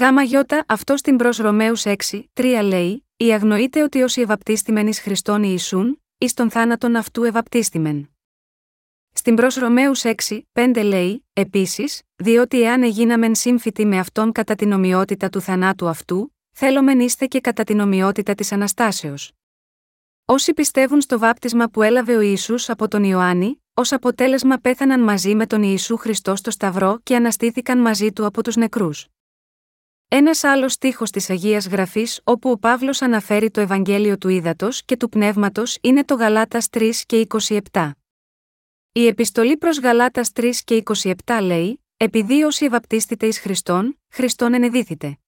Γάμα γιώτα αυτό στην προ Ρωμαίους 6, 3 λέει: Η αγνοείται ότι όσοι ευαπτίστημεν εις Χριστόν Ιησούν, ει τον θάνατον αυτού ευαπτίστημεν. Στην προς Ρωμαίους 6, 5 λέει: Επίσης, διότι εάν εγίναμεν σύμφυτοι με αυτόν κατά την ομοιότητα του θανάτου αυτού, θέλομεν είστε και κατά την ομοιότητα της αναστάσεως. Όσοι πιστεύουν στο βάπτισμα που έλαβε ο Ισού από τον Ιωάννη, ως αποτέλεσμα πέθαναν μαζί με τον Ιησού Χριστό στο Σταυρό και αναστήθηκαν μαζί του από τους νεκρούς. Ένας άλλος στίχος της Αγίας Γραφής όπου ο Παύλος αναφέρει το Ευαγγέλιο του Ήδατος και του Πνεύματος είναι το Γαλάτας 3 και 27. Η επιστολή προς Γαλάτας 3 και 27 λέει: Επειδή όσοι ευαπτίστητε εις Χριστόν, Χριστόν ενεδίθητε.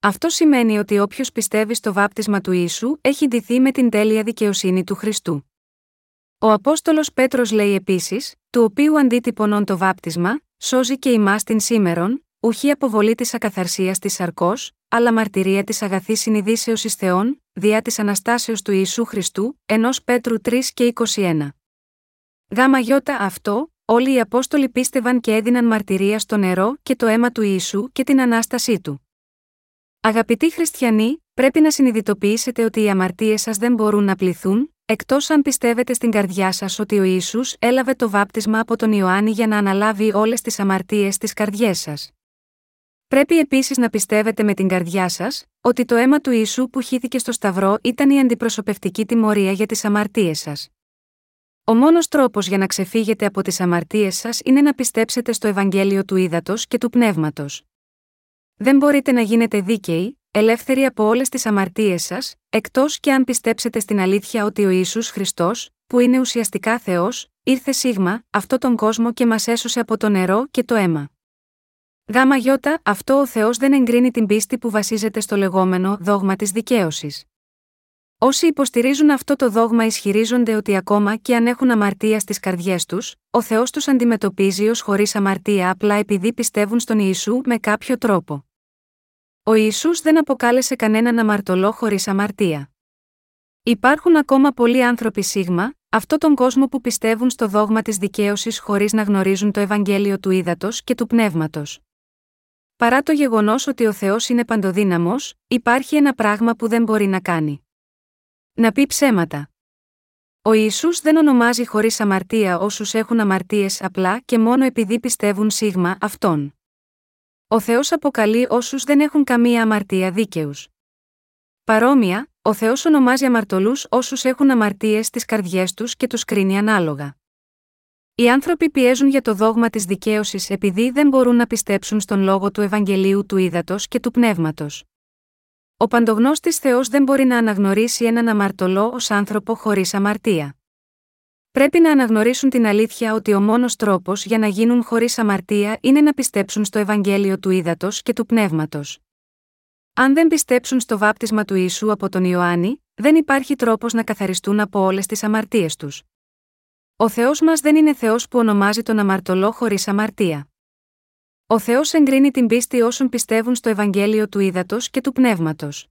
Αυτό σημαίνει ότι όποιος πιστεύει στο βάπτισμα του Ιησού έχει ντυθεί με την τέλεια δικαιοσύνη του Χριστού. Ο Απόστολος Πέτρος λέει επίσης: Του οποίου αντίτυπωνών το βάπτισμα, σώζει και ημάς την σήμερον, ουχή αποβολή της ακαθαρσίας της σαρκός, αλλά μαρτυρία της αγαθής συνειδήσεως εις Θεών, διά της Αναστάσεως του Ιησού Χριστού, ενός Πέτρου 3 και 21. Γάμα γιώτα αυτό, όλοι οι Απόστολοι πίστευαν και έδιναν μαρτυρία στο νερό και το αίμα του Ιησού και την ανάστασή του. Αγαπητοί χριστιανοί, πρέπει να συνειδητοποιήσετε ότι οι αμαρτίες σας δεν μπορούν να πληθούν, εκτός αν πιστεύετε στην καρδιά σας ότι ο Ισού έλαβε το βάπτισμα από τον Ιωάννη για να αναλάβει όλες τις αμαρτίες της καρδιές σας. Πρέπει επίσης να πιστεύετε με την καρδιά σας ότι το αίμα του Ιησού που χύθηκε στο Σταυρό ήταν η αντιπροσωπευτική τιμωρία για τις αμαρτίες σας. Ο μόνος τρόπος για να ξεφύγετε από τις αμαρτίες σας είναι να πιστέψετε στο Ευαγγέλιο του Ήδατος και του Πνεύματος. Δεν μπορείτε να γίνετε δίκαιοι, ελεύθεροι από όλες τις αμαρτίες σας, εκτός και αν πιστέψετε στην αλήθεια ότι ο Ιησούς Χριστός, που είναι ουσιαστικά Θεός, ήρθε σίγμα, αυτό τον κόσμο και μας έσωσε από το νερό και το αίμα. Γάμα γιώτα, αυτό ο Θεός δεν εγκρίνει την πίστη που βασίζεται στο λεγόμενο δόγμα της δικαίωσης. Όσοι υποστηρίζουν αυτό το δόγμα ισχυρίζονται ότι ακόμα και αν έχουν αμαρτία στις καρδιές τους, ο Θεός τους αντιμετωπίζει ως χωρίς αμαρτία απλά επειδή πιστεύουν στον Ιησού με κάποιο τρόπο. Ο Ιησούς δεν αποκάλεσε κανέναν αμαρτωλό χωρίς αμαρτία. Υπάρχουν ακόμα πολλοί άνθρωποι σίγμα, αυτό τον κόσμο που πιστεύουν στο δόγμα της δικαίωσης χωρίς να γνωρίζουν το Ευαγγέλιο του ύδατο και του πνεύματος. Παρά το γεγονός ότι ο Θεός είναι παντοδύναμος, υπάρχει ένα πράγμα που δεν μπορεί να κάνει. Να πει ψέματα. Ο Ιησούς δεν ονομάζει χωρίς αμαρτία όσους έχουν αμαρτίες απλά και μόνο επειδή πιστεύουν σίγμα αυτόν. Ο Θεός αποκαλεί όσους δεν έχουν καμία αμαρτία δίκαιους. Παρόμοια, ο Θεός ονομάζει αμαρτωλούς όσους έχουν αμαρτίες στις καρδιές τους και τους κρίνει ανάλογα. Οι άνθρωποι πιέζουν για το δόγμα της δικαίωσης επειδή δεν μπορούν να πιστέψουν στον λόγο του Ευαγγελίου του Ήδατος και του Πνεύματος. Ο παντογνώστης Θεός δεν μπορεί να αναγνωρίσει έναν αμαρτωλό ως άνθρωπο χωρίς αμαρτία. Πρέπει να αναγνωρίσουν την αλήθεια ότι ο μόνος τρόπος για να γίνουν χωρίς αμαρτία είναι να πιστέψουν στο Ευαγγέλιο του Ήδατος και του Πνεύματος. Αν δεν πιστέψουν στο βάπτισμα του Ιησού από τον Ιωάννη, δεν υπάρχει τρόπος να καθαριστούν από όλες τις αμαρτίες τους. Ο Θεός μας δεν είναι Θεός που ονομάζει τον αμαρτωλό χωρίς αμαρτία. Ο Θεός εγκρίνει την πίστη όσων πιστεύουν στο Ευαγγέλιο του Ήδατος και του Πνεύματος.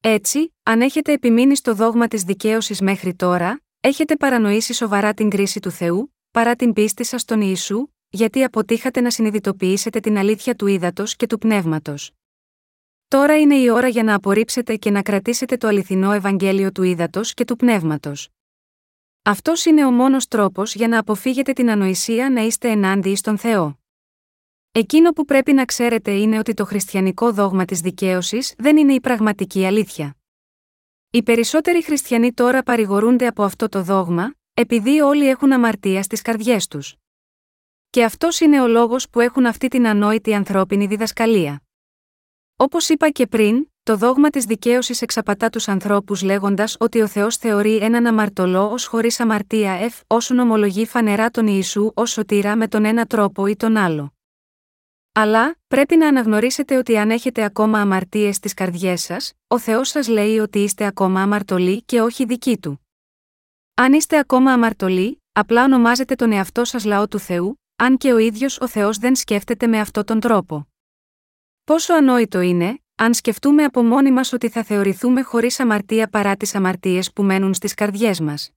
Έτσι, αν έχετε επιμείνει στο δόγμα της δικαίωσης μέχρι τώρα, έχετε παρανοήσει σοβαρά την κρίση του Θεού, παρά την πίστη σας στον Ιησού, γιατί αποτύχατε να συνειδητοποιήσετε την αλήθεια του ύδατο και του πνεύματος. Τώρα είναι η ώρα για να απορρίψετε και να κρατήσετε το αληθινό Ευαγγέλιο του ύδατο και του πνεύματος. Αυτός είναι ο μόνος τρόπος για να αποφύγετε την ανοησία να είστε ενάντιοι στον Θεό. Εκείνο που πρέπει να ξέρετε είναι ότι το χριστιανικό δόγμα της δικαίωσης δεν είναι η πραγματική αλήθεια. Οι περισσότεροι χριστιανοί τώρα παρηγορούνται από αυτό το δόγμα, επειδή όλοι έχουν αμαρτία στις καρδιές τους. Και αυτός είναι ο λόγος που έχουν αυτή την ανόητη ανθρώπινη διδασκαλία. Όπως είπα και πριν, το δόγμα της δικαίωσης εξαπατά τους ανθρώπους λέγοντας ότι ο Θεός θεωρεί έναν αμαρτωλό ως χωρίς αμαρτία εφ, όσον ομολογεί φανερά τον Ιησού ως σωτήρα με τον ένα τρόπο ή τον άλλο. Αλλά, πρέπει να αναγνωρίσετε ότι αν έχετε ακόμα αμαρτίες στις καρδιές σας, ο Θεός σας λέει ότι είστε ακόμα αμαρτωλοί και όχι δικοί του. Αν είστε ακόμα αμαρτωλοί, απλά ονομάζετε τον εαυτό σας λαό του Θεού, αν και ο ίδιος ο Θεός δεν σκέφτεται με αυτόν τον τρόπο. Πόσο ανόητο είναι, αν σκεφτούμε από μόνοι μας ότι θα θεωρηθούμε χωρίς αμαρτία παρά τις αμαρτίες που μένουν στις καρδιές μας.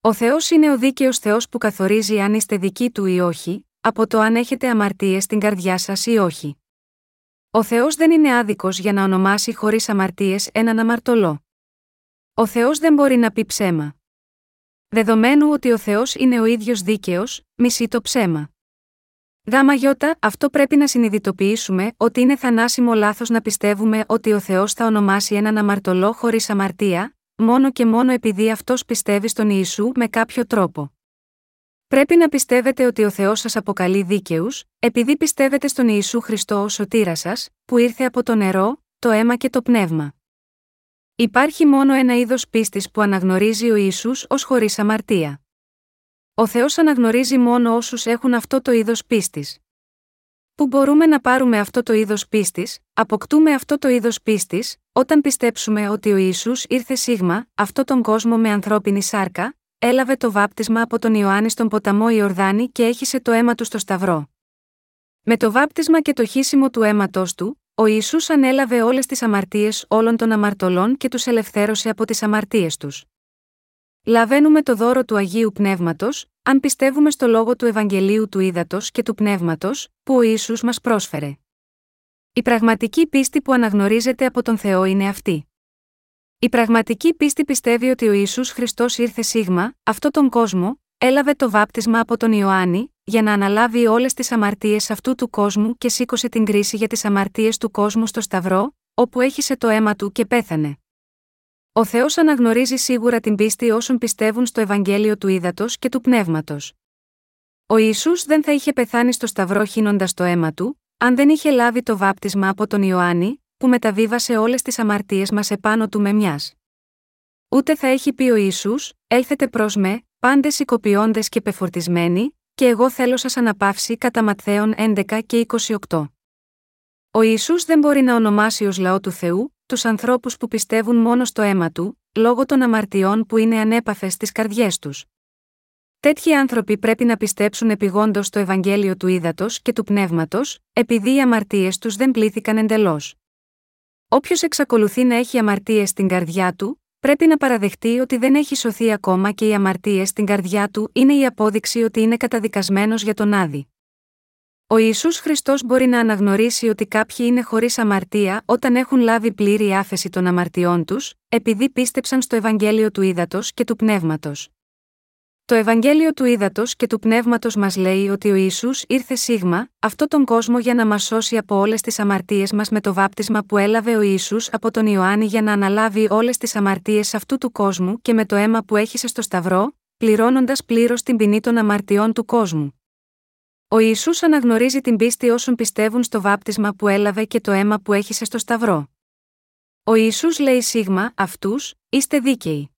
Ο Θεός είναι ο δίκαιος Θεός που καθορίζει αν είστε δικοί του ή όχι, από το αν έχετε αμαρτίες στην καρδιά σας ή όχι. Ο Θεός δεν είναι άδικος για να ονομάσει χωρίς αμαρτίες έναν αμαρτωλό. Ο Θεός δεν μπορεί να πει ψέμα. Δεδομένου ότι ο Θεός είναι ο ίδιος δίκαιος, μισεί το ψέμα. Γάμα γιώτα, αυτό πρέπει να συνειδητοποιήσουμε ότι είναι θανάσιμο λάθος να πιστεύουμε ότι ο Θεός θα ονομάσει έναν αμαρτωλό χωρίς αμαρτία, μόνο και μόνο επειδή αυτός πιστεύει στον Ιησού με κάποιο τρόπο. Πρέπει να πιστεύετε ότι ο Θεός σας αποκαλεί δίκαιους, επειδή πιστεύετε στον Ιησού Χριστό ως σωτήρα σας, που ήρθε από το νερό, το αίμα και το πνεύμα. Υπάρχει μόνο ένα είδος πίστης που αναγνωρίζει ο Ισού ως χωρίς αμαρτία. Ο Θεός αναγνωρίζει μόνο όσους έχουν αυτό το είδος πίστης. Που μπορούμε να πάρουμε αυτό το είδος πίστης, αποκτούμε αυτό το είδος πίστης, όταν πιστέψουμε ότι ο Ισού ήρθε σίγμα, αυτό τον κόσμο με ανθρώπινη σάρκα, έλαβε το βάπτισμα από τον Ιωάννη στον ποταμό Ιορδάνη και έχισε το αίμα του στο Σταυρό. Με το βάπτισμα και το χύσιμο του αίματό του, ο Ιησούς ανέλαβε όλες τις αμαρτίες όλων των αμαρτωλών και τους ελευθέρωσε από τις αμαρτίες τους. Λαβαίνουμε το δώρο του Αγίου Πνεύματος, αν πιστεύουμε στο λόγο του Ευαγγελίου του Ήδατος και του Πνεύματος, που ο Ιησούς μας πρόσφερε. Η πραγματική πίστη που αναγνωρίζεται από τον Θεό είναι αυτή. Η πραγματική πίστη πιστεύει ότι ο Ιησούς Χριστός ήρθε σίγμα, αυτό τον κόσμο, έλαβε το βάπτισμα από τον Ιωάννη, για να αναλάβει όλες τις αμαρτίες αυτού του κόσμου και σήκωσε την κρίση για τις αμαρτίες του κόσμου στο Σταυρό, όπου έχισε το αίμα του και πέθανε. Ο Θεός αναγνωρίζει σίγουρα την πίστη όσων πιστεύουν στο Ευαγγέλιο του Ήδατος και του Πνεύματος. Ο Ισού δεν θα είχε πεθάνει στο Σταυρό χύνοντας το αίμα του, αν δεν είχε λάβει το βάπτισμα από τον Ιωάννη, που μεταβίβασε όλες τις αμαρτίες μας επάνω του με μιας. Ούτε θα έχει πει ο Ισού, έλθετε προς με, πάντες οικοποιώντες και πεφορτισμένοι, και εγώ θέλω σας αναπαύσει κατά Ματθαίων 11 και 28. Ο Ισού δεν μπορεί να ονομάσει ως λαό του Θεού, τους ανθρώπους που πιστεύουν μόνο στο αίμα του, λόγω των αμαρτιών που είναι ανέπαφες στις καρδιές τους. Τέτοιοι άνθρωποι πρέπει να πιστέψουν επιγόντως στο Ευαγγέλιο του Ήδατος και του Πνεύματος, επειδή οι αμαρτίες τους δεν πλήθηκαν εντελώς. Όποιος εξακολουθεί να έχει αμαρτίες στην καρδιά του, πρέπει να παραδεχτεί ότι δεν έχει σωθεί ακόμα και οι αμαρτίες στην καρδιά του είναι η απόδειξη ότι είναι καταδικασμένος για τον άδη. Ο Ιησούς Χριστός μπορεί να αναγνωρίσει ότι κάποιοι είναι χωρίς αμαρτία όταν έχουν λάβει πλήρη άφεση των αμαρτιών τους, επειδή πίστεψαν στο Ευαγγέλιο του Ήδατος και του Πνεύματος. Το Ευαγγέλιο του Ήδατος και του Πνεύματος μας λέει ότι ο Ισού ήρθε σίγμα, αυτό τον κόσμο για να μας σώσει από όλες τις αμαρτίες μας με το βάπτισμα που έλαβε ο Ισού από τον Ιωάννη για να αναλάβει όλες τις αμαρτίες αυτού του κόσμου και με το αίμα που έχησε στο Σταυρό, πληρώνοντας πλήρως την ποινή των αμαρτιών του κόσμου. Ο Ισού αναγνωρίζει την πίστη όσων πιστεύουν στο βάπτισμα που έλαβε και το αίμα που έχησε στο Σταυρό. Ο Ιησούς λέει σίγμα, αυτούς, είστε δίκαιοι.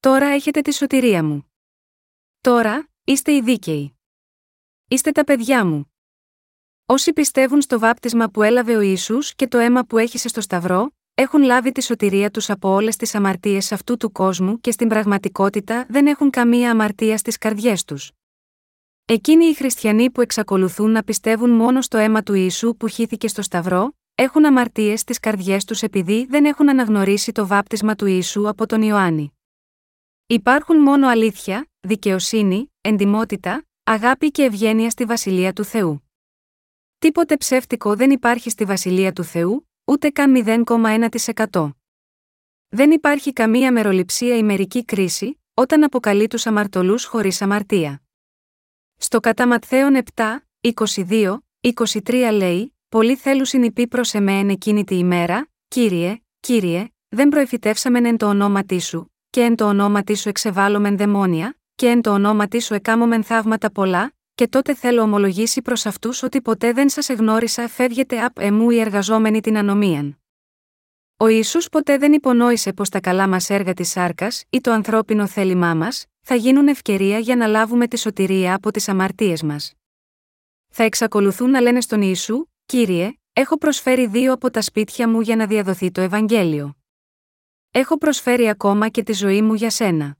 Τώρα έχετε τη σωτηρία μου. Τώρα, είστε οι δίκαιοι. Είστε τα παιδιά μου. Όσοι πιστεύουν στο βάπτισμα που έλαβε ο Ισού και το αίμα που έχησε στο Σταυρό, έχουν λάβει τη σωτηρία τους από όλες τις αμαρτίες αυτού του κόσμου και στην πραγματικότητα δεν έχουν καμία αμαρτία στις καρδιές τους. Εκείνοι οι χριστιανοί που εξακολουθούν να πιστεύουν μόνο στο αίμα του Ιησού που χύθηκε στο Σταυρό, έχουν αμαρτίες στις καρδιές τους επειδή δεν έχουν αναγνωρίσει το βάπτισμα του Ιησού από τον Ιωάννη. Υπάρχουν μόνο αλήθεια, δικαιοσύνη, εντιμότητα, αγάπη και ευγένεια στη Βασιλεία του Θεού. Τίποτε ψεύτικο δεν υπάρχει στη Βασιλεία του Θεού, ούτε καν 0,1%. Δεν υπάρχει καμία μεροληψία ή μερική κρίση, όταν αποκαλεί τους αμαρτωλούς χωρίς αμαρτία. Στο κατά Ματθαίων 7, 22, 23 λέει: Πολλοί θέλουν συνειπεί προς εμέν εκείνη τη ημέρα, κύριε, κύριε, δεν προεφητεύσαμεν εν το ονόματί σου, και εν το ονόματί σου εξεβάλλομεν δαιμόνια, και εν το ονόματί σου εκάμωμεν θαύματα πολλά, και τότε θέλω ομολογήσει προς αυτούς ότι ποτέ δεν σας εγνώρισα, φεύγετε απ' εμού οι εργαζόμενοι την ανομίαν. Ο Ισού ποτέ δεν υπονόησε πως τα καλά μας έργα της σάρκας ή το ανθρώπινο θέλημά μας, θα γίνουν ευκαιρία για να λάβουμε τη σωτηρία από τις αμαρτίες μας. Θα εξακολουθούν να λένε στον Ιησού, Κύριε, έχω προσφέρει δύο από τα σπίτια μου για να διαδοθεί το Ευαγγέλιο. Έχω προσφέρει ακόμα και τη ζωή μου για σένα.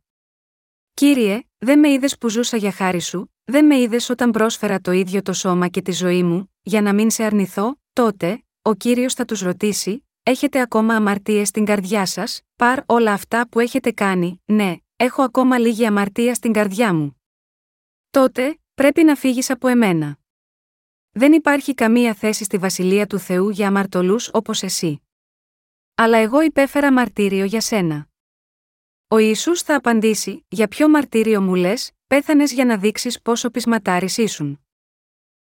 Κύριε, δεν με είδες που ζούσα για χάρη σου, δεν με είδες όταν πρόσφερα το ίδιο το σώμα και τη ζωή μου, για να μην σε αρνηθώ, τότε, ο κύριος θα τους ρωτήσει, Έχετε ακόμα αμαρτίες στην καρδιά σας, παρ όλα αυτά που έχετε κάνει, ναι, έχω ακόμα λίγη αμαρτία στην καρδιά μου. Τότε, πρέπει να φύγεις από εμένα. Δεν υπάρχει καμία θέση στη βασιλεία του Θεού για αμαρτωλούς όπως εσύ. Αλλά εγώ υπέφερα μαρτύριο για σένα. Ο Ιησούς θα απαντήσει: Για ποιο μαρτύριο μου λες, πέθανες για να δείξεις πόσο πεισματάρης ήσουν.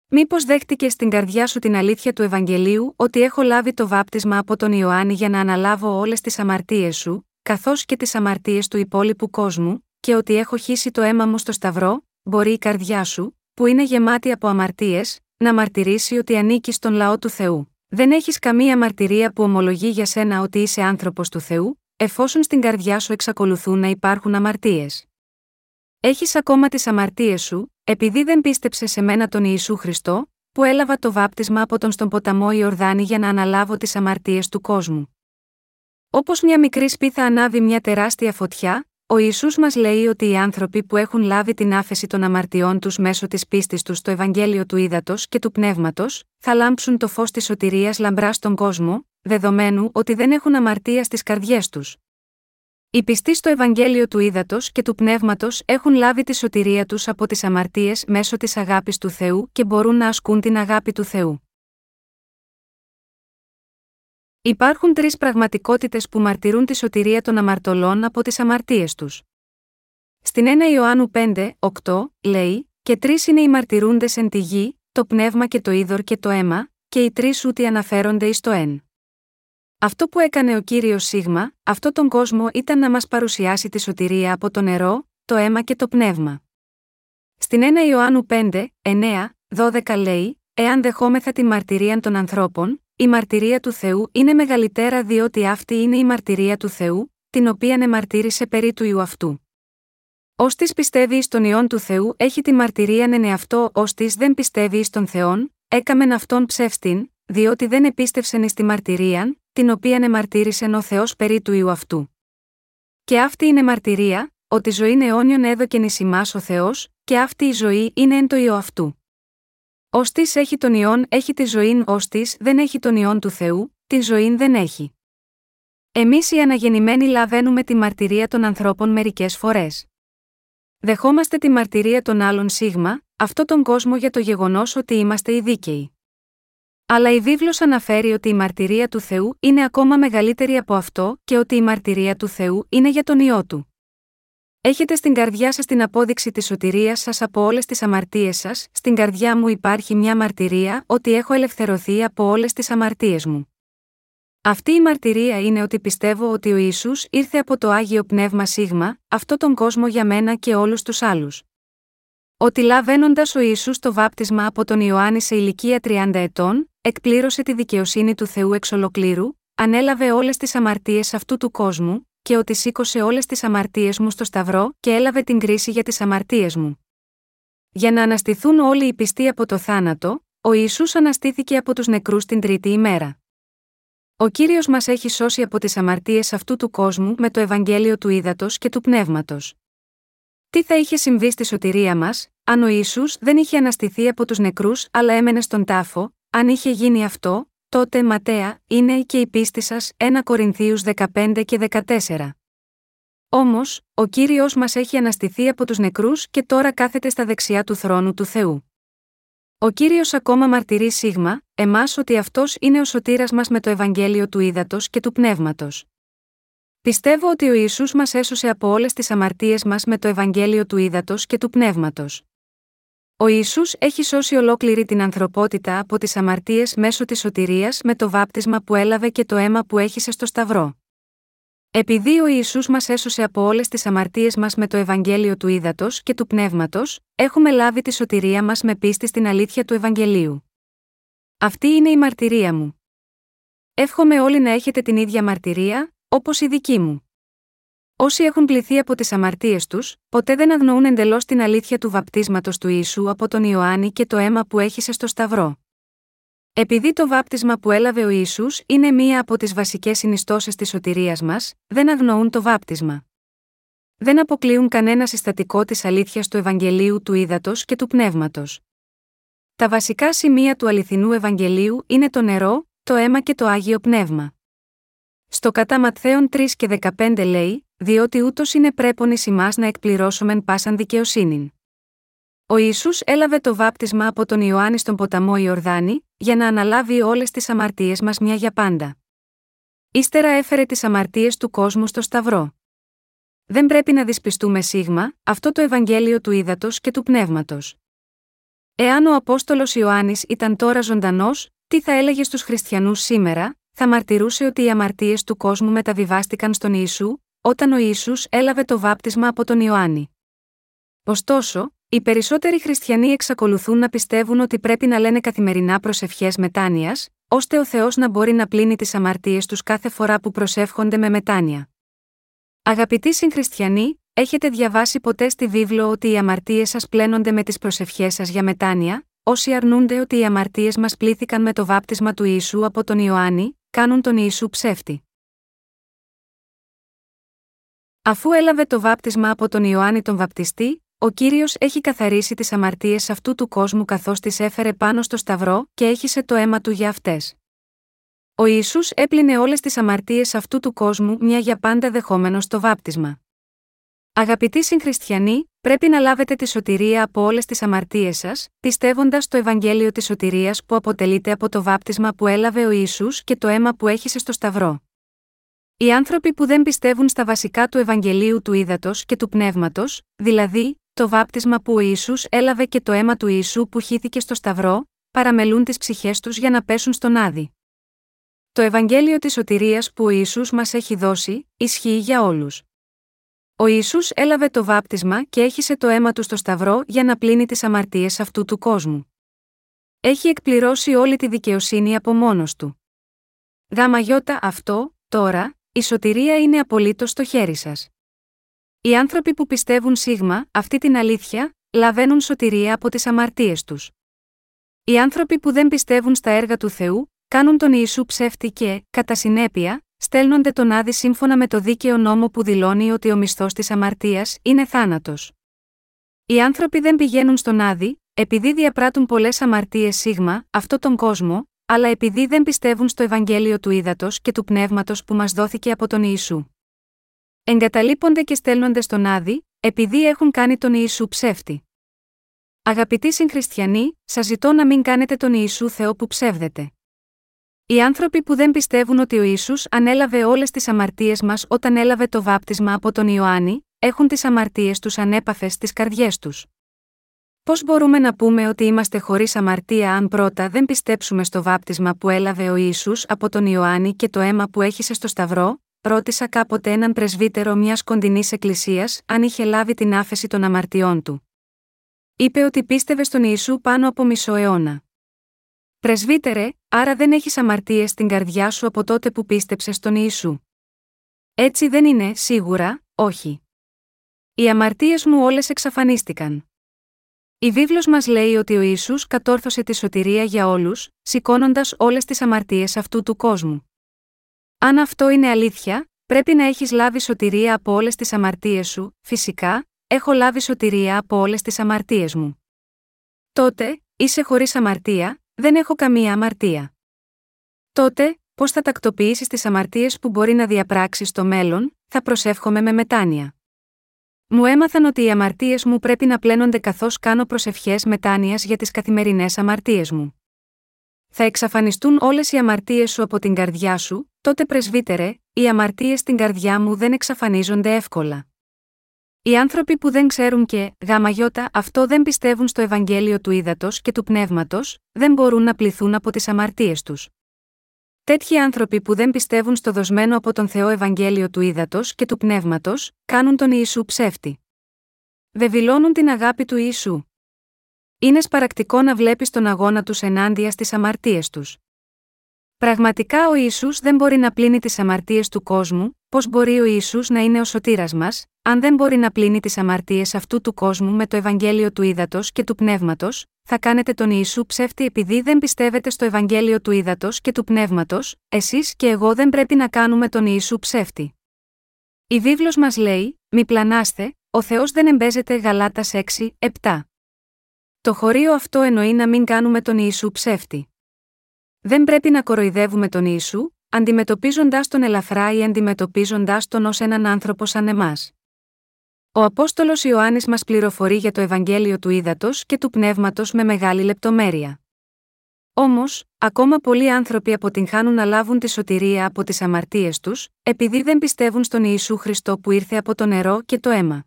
Μήπως δέχτηκες στην καρδιά σου την αλήθεια του Ευαγγελίου ότι έχω λάβει το βάπτισμα από τον Ιωάννη για να αναλάβω όλες τις αμαρτίες σου, καθώς και τις αμαρτίες του υπόλοιπου κόσμου, και ότι έχω χύσει το αίμα μου στο Σταυρό, μπορεί η καρδιά σου, που είναι γεμάτη από αμαρτίες, να μαρτυρήσει ότι ανήκεις στον λαό του Θεού. Δεν έχεις καμία μαρτυρία που ομολογεί για σένα ότι είσαι άνθρωπος του Θεού, εφόσον στην καρδιά σου εξακολουθούν να υπάρχουν αμαρτίες. Έχεις ακόμα τις αμαρτίες σου, επειδή δεν πίστεψε σε μένα τον Ιησού Χριστό, που έλαβα το βάπτισμα από τον στον ποταμό Ιορδάνη για να αναλάβω τις αμαρτίες του κόσμου. Όπως μια μικρή σπίθα ανάβει μια τεράστια φωτιά, ο Ιησούς μας λέει ότι οι άνθρωποι που έχουν λάβει την άφεση των αμαρτιών τους μέσω της πίστης τους στο Ευαγγέλιο του Ήδατος και του Πνεύματος, θα λάμψουν το φως της σωτηρίας λαμπρά στον κόσμο, δεδομένου ότι δεν έχουν αμαρτία στις καρδιές τους. Οι πιστοί στο Ευαγγέλιο του Ήδατος και του Πνεύματος έχουν λάβει τη σωτηρία τους από τις αμαρτίες μέσω της αγάπης του Θεού και μπορούν να ασκούν την αγάπη του Θεού. Υπάρχουν τρεις πραγματικότητες που μαρτυρούν τη σωτηρία των αμαρτωλών από τις αμαρτίες τους. Στην 1 Ιωάννου 5, 8, λέει: Και τρεις είναι οι μαρτυρούντες εν τη γη, το πνεύμα και το είδωρ και το αίμα, και οι τρεις ούτι αναφέρονται εις το εν. Αυτό που έκανε ο κύριος Σίγμα, αυτό τον κόσμο ήταν να μας παρουσιάσει τη σωτηρία από το νερό, το αίμα και το πνεύμα. Στην 1 Ιωάννου 5, 9, 12 λέει: Εάν δεχόμεθα τη μαρτυρία των ανθρώπων, η μαρτυρία του Θεού είναι μεγαλύτερα διότι αυτή είναι η μαρτυρία του Θεού, την οποία εμαρτύρησε περί του ιού αυτού. Ώστι πιστεύει στον ιόν του Θεού έχει τη μαρτυρία εν εαυτό, ώστι δεν πιστεύει στον Θεόν, έκαμεν αυτόν ψεύστην, διότι δεν επίστευσεν εις τη μαρτυρίαν, την οποία εμαρτύρησεν ο Θεός περί του ιού αυτού. Και αυτή είναι μαρτυρία, ότι ζωήν αιώνιον έδωκεν εις ο Θεός, και αυτή η ζωή είναι εν το ιό αυτού. Ώστι έχει τον ιόν έχει τη ζωή, ώστι δεν έχει τον ιόν του Θεού, τη ζωή δεν έχει. Εμείς οι αναγεννημένοι λαβαίνουμε τη μαρτυρία των ανθρώπων μερικές φορές. Δεχόμαστε τη μαρτυρία των άλλων σίγμα, αυτό τον κόσμο για το γεγονός ότι είμαστε οι δίκαιοι. Αλλά η βίβλος αναφέρει ότι η μαρτυρία του Θεού είναι ακόμα μεγαλύτερη από αυτό και ότι η μαρτυρία του Θεού είναι για τον ιό του. Έχετε στην καρδιά σας την απόδειξη της σωτηρίας σας από όλες τις αμαρτίες σας, στην καρδιά μου υπάρχει μια μαρτυρία ότι έχω ελευθερωθεί από όλες τις αμαρτίες μου. Αυτή η μαρτυρία είναι ότι πιστεύω ότι ο Ισού ήρθε από το Άγιο Πνεύμα Σίγμα, αυτό τον κόσμο για μένα και όλους τους άλλους. Ότι λαβαίνοντας ο Ισού το βάπτισμα από τον Ιωάννη σε ηλικία 30 ετών, εκπλήρωσε τη δικαιοσύνη του Θεού εξ ολοκλήρου, ανέλαβε όλες τις αμαρτίες αυτού του κόσμου, και ότι σήκωσε όλες τις αμαρτίες μου στο Σταυρό και έλαβε την κρίση για τις αμαρτίες μου. Για να αναστηθούν όλοι οι πιστοί από το θάνατο, ο Ιησούς αναστήθηκε από τους νεκρούς την τρίτη ημέρα. Ο κύριος μας έχει σώσει από τις αμαρτίες αυτού του κόσμου με το Ευαγγέλιο του Ήδατος και του Πνεύματος. Τι θα είχε συμβεί στη σωτηρία μας, αν ο Ιησούς δεν είχε αναστηθεί από τους νεκρούς αλλά έμενε στον τάφο, αν είχε γίνει αυτό, τότε Ματέα, είναι και η πίστη σας 1 Κορινθίους 15 και 14. Όμως, ο κύριος μας έχει αναστηθεί από τους νεκρούς και τώρα κάθεται στα δεξιά του θρόνου του Θεού. Ο κύριος ακόμα μαρτυρεί σίγμα, εμάς ότι αυτός είναι ο σωτήρας μας με το Ευαγγέλιο του Ήδατος και του Πνεύματος. Πιστεύω ότι ο Ιησούς μας έσωσε από όλες τις αμαρτίες μας με το Ευαγγέλιο του Ήδατος και του Πνεύματος. Ο Ισού έχει σώσει ολόκληρη την ανθρωπότητα από τις αμαρτίες μέσω της σωτηρίας με το βάπτισμα που έλαβε και το αίμα που έχησε στο Σταυρό. Επειδή ο Ιησούς μας έσωσε από όλες τις αμαρτίες μας με το Ευαγγέλιο του Ήδατος και του Πνεύματος, έχουμε λάβει τη σωτηρία μας με πίστη στην αλήθεια του Ευαγγελίου. Αυτή είναι η μαρτυρία μου. Εύχομαι όλοι να έχετε την ίδια μαρτυρία, όπως η δική μου. Όσοι έχουν πληθεί από τις αμαρτίες τους, ποτέ δεν αγνοούν εντελώς την αλήθεια του βαπτίσματος του Ιησού από τον Ιωάννη και το αίμα που έχησε στο Σταυρό. Επειδή το βάπτισμα που έλαβε ο Ιησούς είναι μία από τις βασικές συνιστώσεις της σωτηρίας μας, δεν αγνοούν το βάπτισμα. Δεν αποκλείουν κανένα συστατικό της αλήθειας του Ευαγγελίου του Ήδατος και του Πνεύματος. Τα βασικά σημεία του αληθινού Ευαγγελίου είναι το νερό, το αίμα και το άγιο πνεύμα. Στο κατά Ματθαίων 3 και 15 λέει: Διότι ούτως είναι πρέπον ει εμά να εκπληρώσομεν πάσαν δικαιοσύνην. Ο Ισού έλαβε το βάπτισμα από τον Ιωάννης στον ποταμό Ιορδάνη, για να αναλάβει όλες τις αμαρτίες μας μια για πάντα. Ύστερα έφερε τις αμαρτίες του κόσμου στο Σταυρό. Δεν πρέπει να δυσπιστούμε σίγμα, αυτό το Ευαγγέλιο του ύδατο και του πνεύματος. Εάν ο Απόστολος Ιωάννης ήταν τώρα ζωντανός, τι θα έλεγε στους χριστιανούς σήμερα, θα μαρτυρούσε ότι οι αμαρτίες του κόσμου μεταβιβάστηκαν στον Ιησού, όταν ο Ισού έλαβε το βάπτισμα από τον Ιωάννη. Ωστόσο, οι περισσότεροι χριστιανοί εξακολουθούν να πιστεύουν ότι πρέπει να λένε καθημερινά προσευχέ μετάνοιας, ώστε ο Θεός να μπορεί να πλύνει τις αμαρτίες τους κάθε φορά που προσεύχονται με μετάνοια. Αγαπητοί συγχριστιανοί, έχετε διαβάσει ποτέ στη βίβλο ότι οι αμαρτίες σας πλένονται με τις προσευχές σας για μετάνοια, όσοι αρνούνται ότι οι αμαρτίες μας πλήθηκαν με το βάπτισμα του Ιησού από τον Ιωάννη, κάνουν τον Ιησού ψεύτη. Αφού έλαβε το βάπτισμα από τον Ιωάννη τον Βαπτιστή, ο κύριος έχει καθαρίσει τις αμαρτίες αυτού του κόσμου καθώς τις έφερε πάνω στο Σταυρό και έχισε το αίμα του για αυτές. Ο Ισού έπλυνε όλες τις αμαρτίες αυτού του κόσμου μια για πάντα δεχόμενος το βάπτισμα. Αγαπητοί συγχριστιανοί, πρέπει να λάβετε τη σωτηρία από όλες τις αμαρτίες σας, πιστεύοντας το Ευαγγέλιο της σωτηρίας που αποτελείται από το βάπτισμα που έλαβε ο Ισού και το αίμα που έχισε στο Σταυρό. Οι άνθρωποι που δεν πιστεύουν στα βασικά του Ευαγγελίου του ύδατο και του πνεύματος, δηλαδή, το βάπτισμα που ο Ισού έλαβε και το αίμα του Ιησού που χύθηκε στο Σταυρό, παραμελούν τις ψυχές τους για να πέσουν στον άδει. Το Ευαγγέλιο της σωτηρίας που ο Ιησούς μας έχει δώσει, ισχύει για όλους. Ο Ισού έλαβε το βάπτισμα και έχισε το αίμα του στο Σταυρό για να πλύνει τις αμαρτίες αυτού του κόσμου. Έχει εκπληρώσει όλη τη δικαιοσύνη από μόνος του. Γάμα αυτό, τώρα, η σωτηρία είναι απολύτως στο χέρι σας. Οι άνθρωποι που πιστεύουν σίγμα, αυτή την αλήθεια, λαβαίνουν σωτηρία από τις αμαρτίες τους. Οι άνθρωποι που δεν πιστεύουν στα έργα του Θεού, κάνουν τον Ιησού ψεύτη και, κατά συνέπεια, στέλνονται τον άδει σύμφωνα με το δίκαιο νόμο που δηλώνει ότι ο μισθός της αμαρτίας είναι θάνατος. Οι άνθρωποι δεν πηγαίνουν στον άδει, επειδή διαπράττουν πολλές αμαρτίες σίγμα, αυτό τον κόσμο, αλλά επειδή δεν πιστεύουν στο Ευαγγέλιο του ύδατο και του πνεύματος που μας δόθηκε από τον Ιησού. Εγκαταλείπονται και στέλνονται στον άδει, επειδή έχουν κάνει τον Ιησού ψεύτη. Αγαπητοί συγχριστιανοί, σας ζητώ να μην κάνετε τον Ιησού Θεό που ψεύδεται. Οι άνθρωποι που δεν πιστεύουν ότι ο Ισού ανέλαβε όλες τις αμαρτίες μας όταν έλαβε το βάπτισμα από τον Ιωάννη, έχουν τις αμαρτίες τους ανέπαφες στις καρδιές τους. Πώς μπορούμε να πούμε ότι είμαστε χωρίς αμαρτία αν πρώτα δεν πιστέψουμε στο βάπτισμα που έλαβε ο Ισού από τον Ιωάννη και το αίμα που έχησε στο Σταυρό, ρώτησα κάποτε έναν πρεσβύτερο μιας κοντινής εκκλησίας αν είχε λάβει την άφεση των αμαρτιών του. Είπε ότι πίστευε στον Ιησού πάνω από μισό αιώνα. Πρεσβύτερε, άρα δεν έχεις αμαρτίες στην καρδιά σου από τότε που πίστεψες στον Ιησού. Έτσι δεν είναι, σίγουρα, όχι. Οι αμαρτίες μου όλες εξαφανίστηκαν. Η βίβλος μας λέει ότι ο Ιησούς κατόρθωσε τη σωτηρία για όλους, σηκώνοντας όλες τις αμαρτίες αυτού του κόσμου. Αν αυτό είναι αλήθεια, πρέπει να έχεις λάβει σωτηρία από όλες τις αμαρτίες σου, φυσικά, έχω λάβει σωτηρία από όλες τις αμαρτίες μου. Τότε, είσαι χωρίς αμαρτία, δεν έχω καμία αμαρτία. Τότε, πώς θα τακτοποιήσεις τις αμαρτίες που μπορεί να διαπράξεις στο μέλλον, θα προσεύχομαι με μετάνοια. Μου έμαθαν ότι οι αμαρτίες μου πρέπει να πλένονται καθώς κάνω προσευχές μετάνοιας για τις καθημερινές αμαρτίες μου. Θα εξαφανιστούν όλες οι αμαρτίες σου από την καρδιά σου, τότε πρεσβύτερε, οι αμαρτίες στην καρδιά μου δεν εξαφανίζονται εύκολα. Οι άνθρωποι που δεν ξέρουν και, γάμα αυτό δεν πιστεύουν στο Ευαγγέλιο του ύδατο και του πνεύματος, δεν μπορούν να πληθούν από τις αμαρτίες τους. Τέτοιοι άνθρωποι που δεν πιστεύουν στο δοσμένο από τον Θεό Ευαγγέλιο του ύδατο και του πνεύματος, κάνουν τον Ιησού ψεύτη. Βεβηλώνουν την αγάπη του Ιησού. Είναι σπαρακτικό να βλέπεις τον αγώνα τους ενάντια στις αμαρτίες τους. Πραγματικά ο Ιησούς δεν μπορεί να πλύνει τις αμαρτίες του κόσμου, πώς μπορεί ο Ιησούς να είναι ο σωτήρας μας, αν δεν μπορεί να πλύνει τις αμαρτίες αυτού του κόσμου με το Ευαγγέλιο του ύδατο και του πνεύματος, θα κάνετε τον Ιησού ψεύτη επειδή δεν πιστεύετε στο Ευαγγέλιο του ύδατο και του πνεύματος, εσείς και εγώ δεν πρέπει να κάνουμε τον Ιησού ψεύτη. Η βίβλος μας λέει: Μη πλανάστε, ο Θεός δεν εμπέζεται Γαλάτας 6, 7. Το χωρίο αυτό εννοεί να μην κάνουμε τον Ιησού ψεύτη. Δεν πρέπει να κοροϊδεύουμε τον Ιησού, αντιμετωπίζοντά τον ελαφρά ή αντιμετωπίζοντά τον ως έναν άνθρωπο σαν εμάς. Ο Απόστολος Ιωάννης μας πληροφορεί για το Ευαγγέλιο του Ήδατος και του Πνεύματος με μεγάλη λεπτομέρεια. Όμως, ακόμα πολλοί άνθρωποι αποτυγχάνουν να λάβουν τη σωτηρία από τις αμαρτίες τους, επειδή δεν πιστεύουν στον Ιησού Χριστό που ήρθε από το νερό και το αίμα.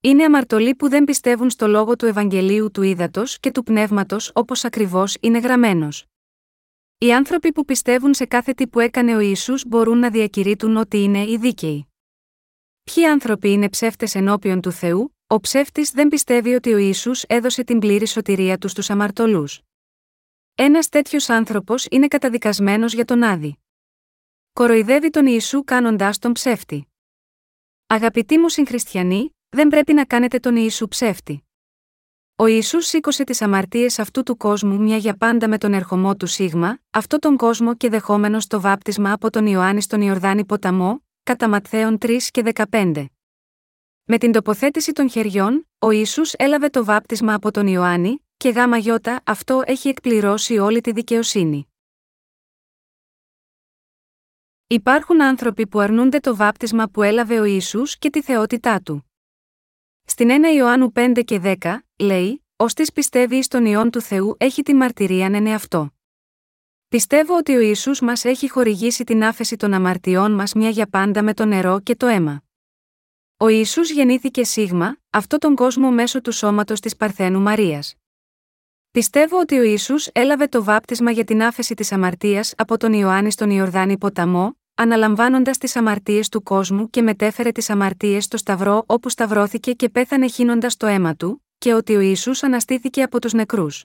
Είναι αμαρτωλοί που δεν πιστεύουν στο λόγο του Ευαγγελίου του Ήδατος και του Πνεύματος όπως ακριβώς είναι γραμμένος. Οι άνθρωποι που πιστεύουν σε κάθε τι που έκανε ο Ιησούς μπορούν να διακηρύττουν ότι είναι οι δίκαιοι. Ποιοι άνθρωποι είναι ψεύτες ενώπιον του Θεού, ο ψεύτης δεν πιστεύει ότι ο Ισού έδωσε την πλήρη σωτηρία του στους αμαρτωλούς. Ένας τέτοιος άνθρωπος είναι καταδικασμένος για τον άδη. Κοροϊδεύει τον Ιησού κάνοντάς τον ψεύτη. Αγαπητοί μου συγχριστιανοί, δεν πρέπει να κάνετε τον Ιησού ψεύτη. Ο Ιησούς σήκωσε τις αμαρτίες αυτού του κόσμου μια για πάντα με τον ερχομό του Σίγμα, αυτό τον κόσμο και δεχόμενος το βάπτισμα από τον Ιωάννη στον Ιορδάνη ποταμό, κατά Ματθαίον 3 και 15. Με την τοποθέτηση των χεριών, ο Ισού έλαβε το βάπτισμα από τον Ιωάννη, και γάμα γιώτα αυτό έχει εκπληρώσει όλη τη δικαιοσύνη. Υπάρχουν άνθρωποι που αρνούνται το βάπτισμα που έλαβε ο Ιησούς και τη θεότητά του. Στην 1 Ιωάννου 5 και 10, λέει, «Ωστή πιστεύει στον Υιόν του Θεού έχει τη μαρτυρία νενε αυτό. Πιστεύω ότι ο Ιησούς μας έχει χορηγήσει την άφεση των αμαρτιών μας μια για πάντα με το νερό και το αίμα. Ο Ιησούς γεννήθηκε σίγμα, αυτό τον κόσμο μέσω του σώματος της Παρθένου Μαρίας. Πιστεύω ότι ο Ιησούς έλαβε το βάπτισμα για την άφεση της αμαρτίας από τον Ιωάννη στον Ιορδάνη ποταμό, αναλαμβάνοντας τις αμαρτίες του κόσμου και μετέφερε τις αμαρτίες στο Σταυρό όπου σταυρώθηκε και πέθανε χύνοντας το αίμα του, και ότι ο Ισού αναστήθηκε από τους νεκρούς.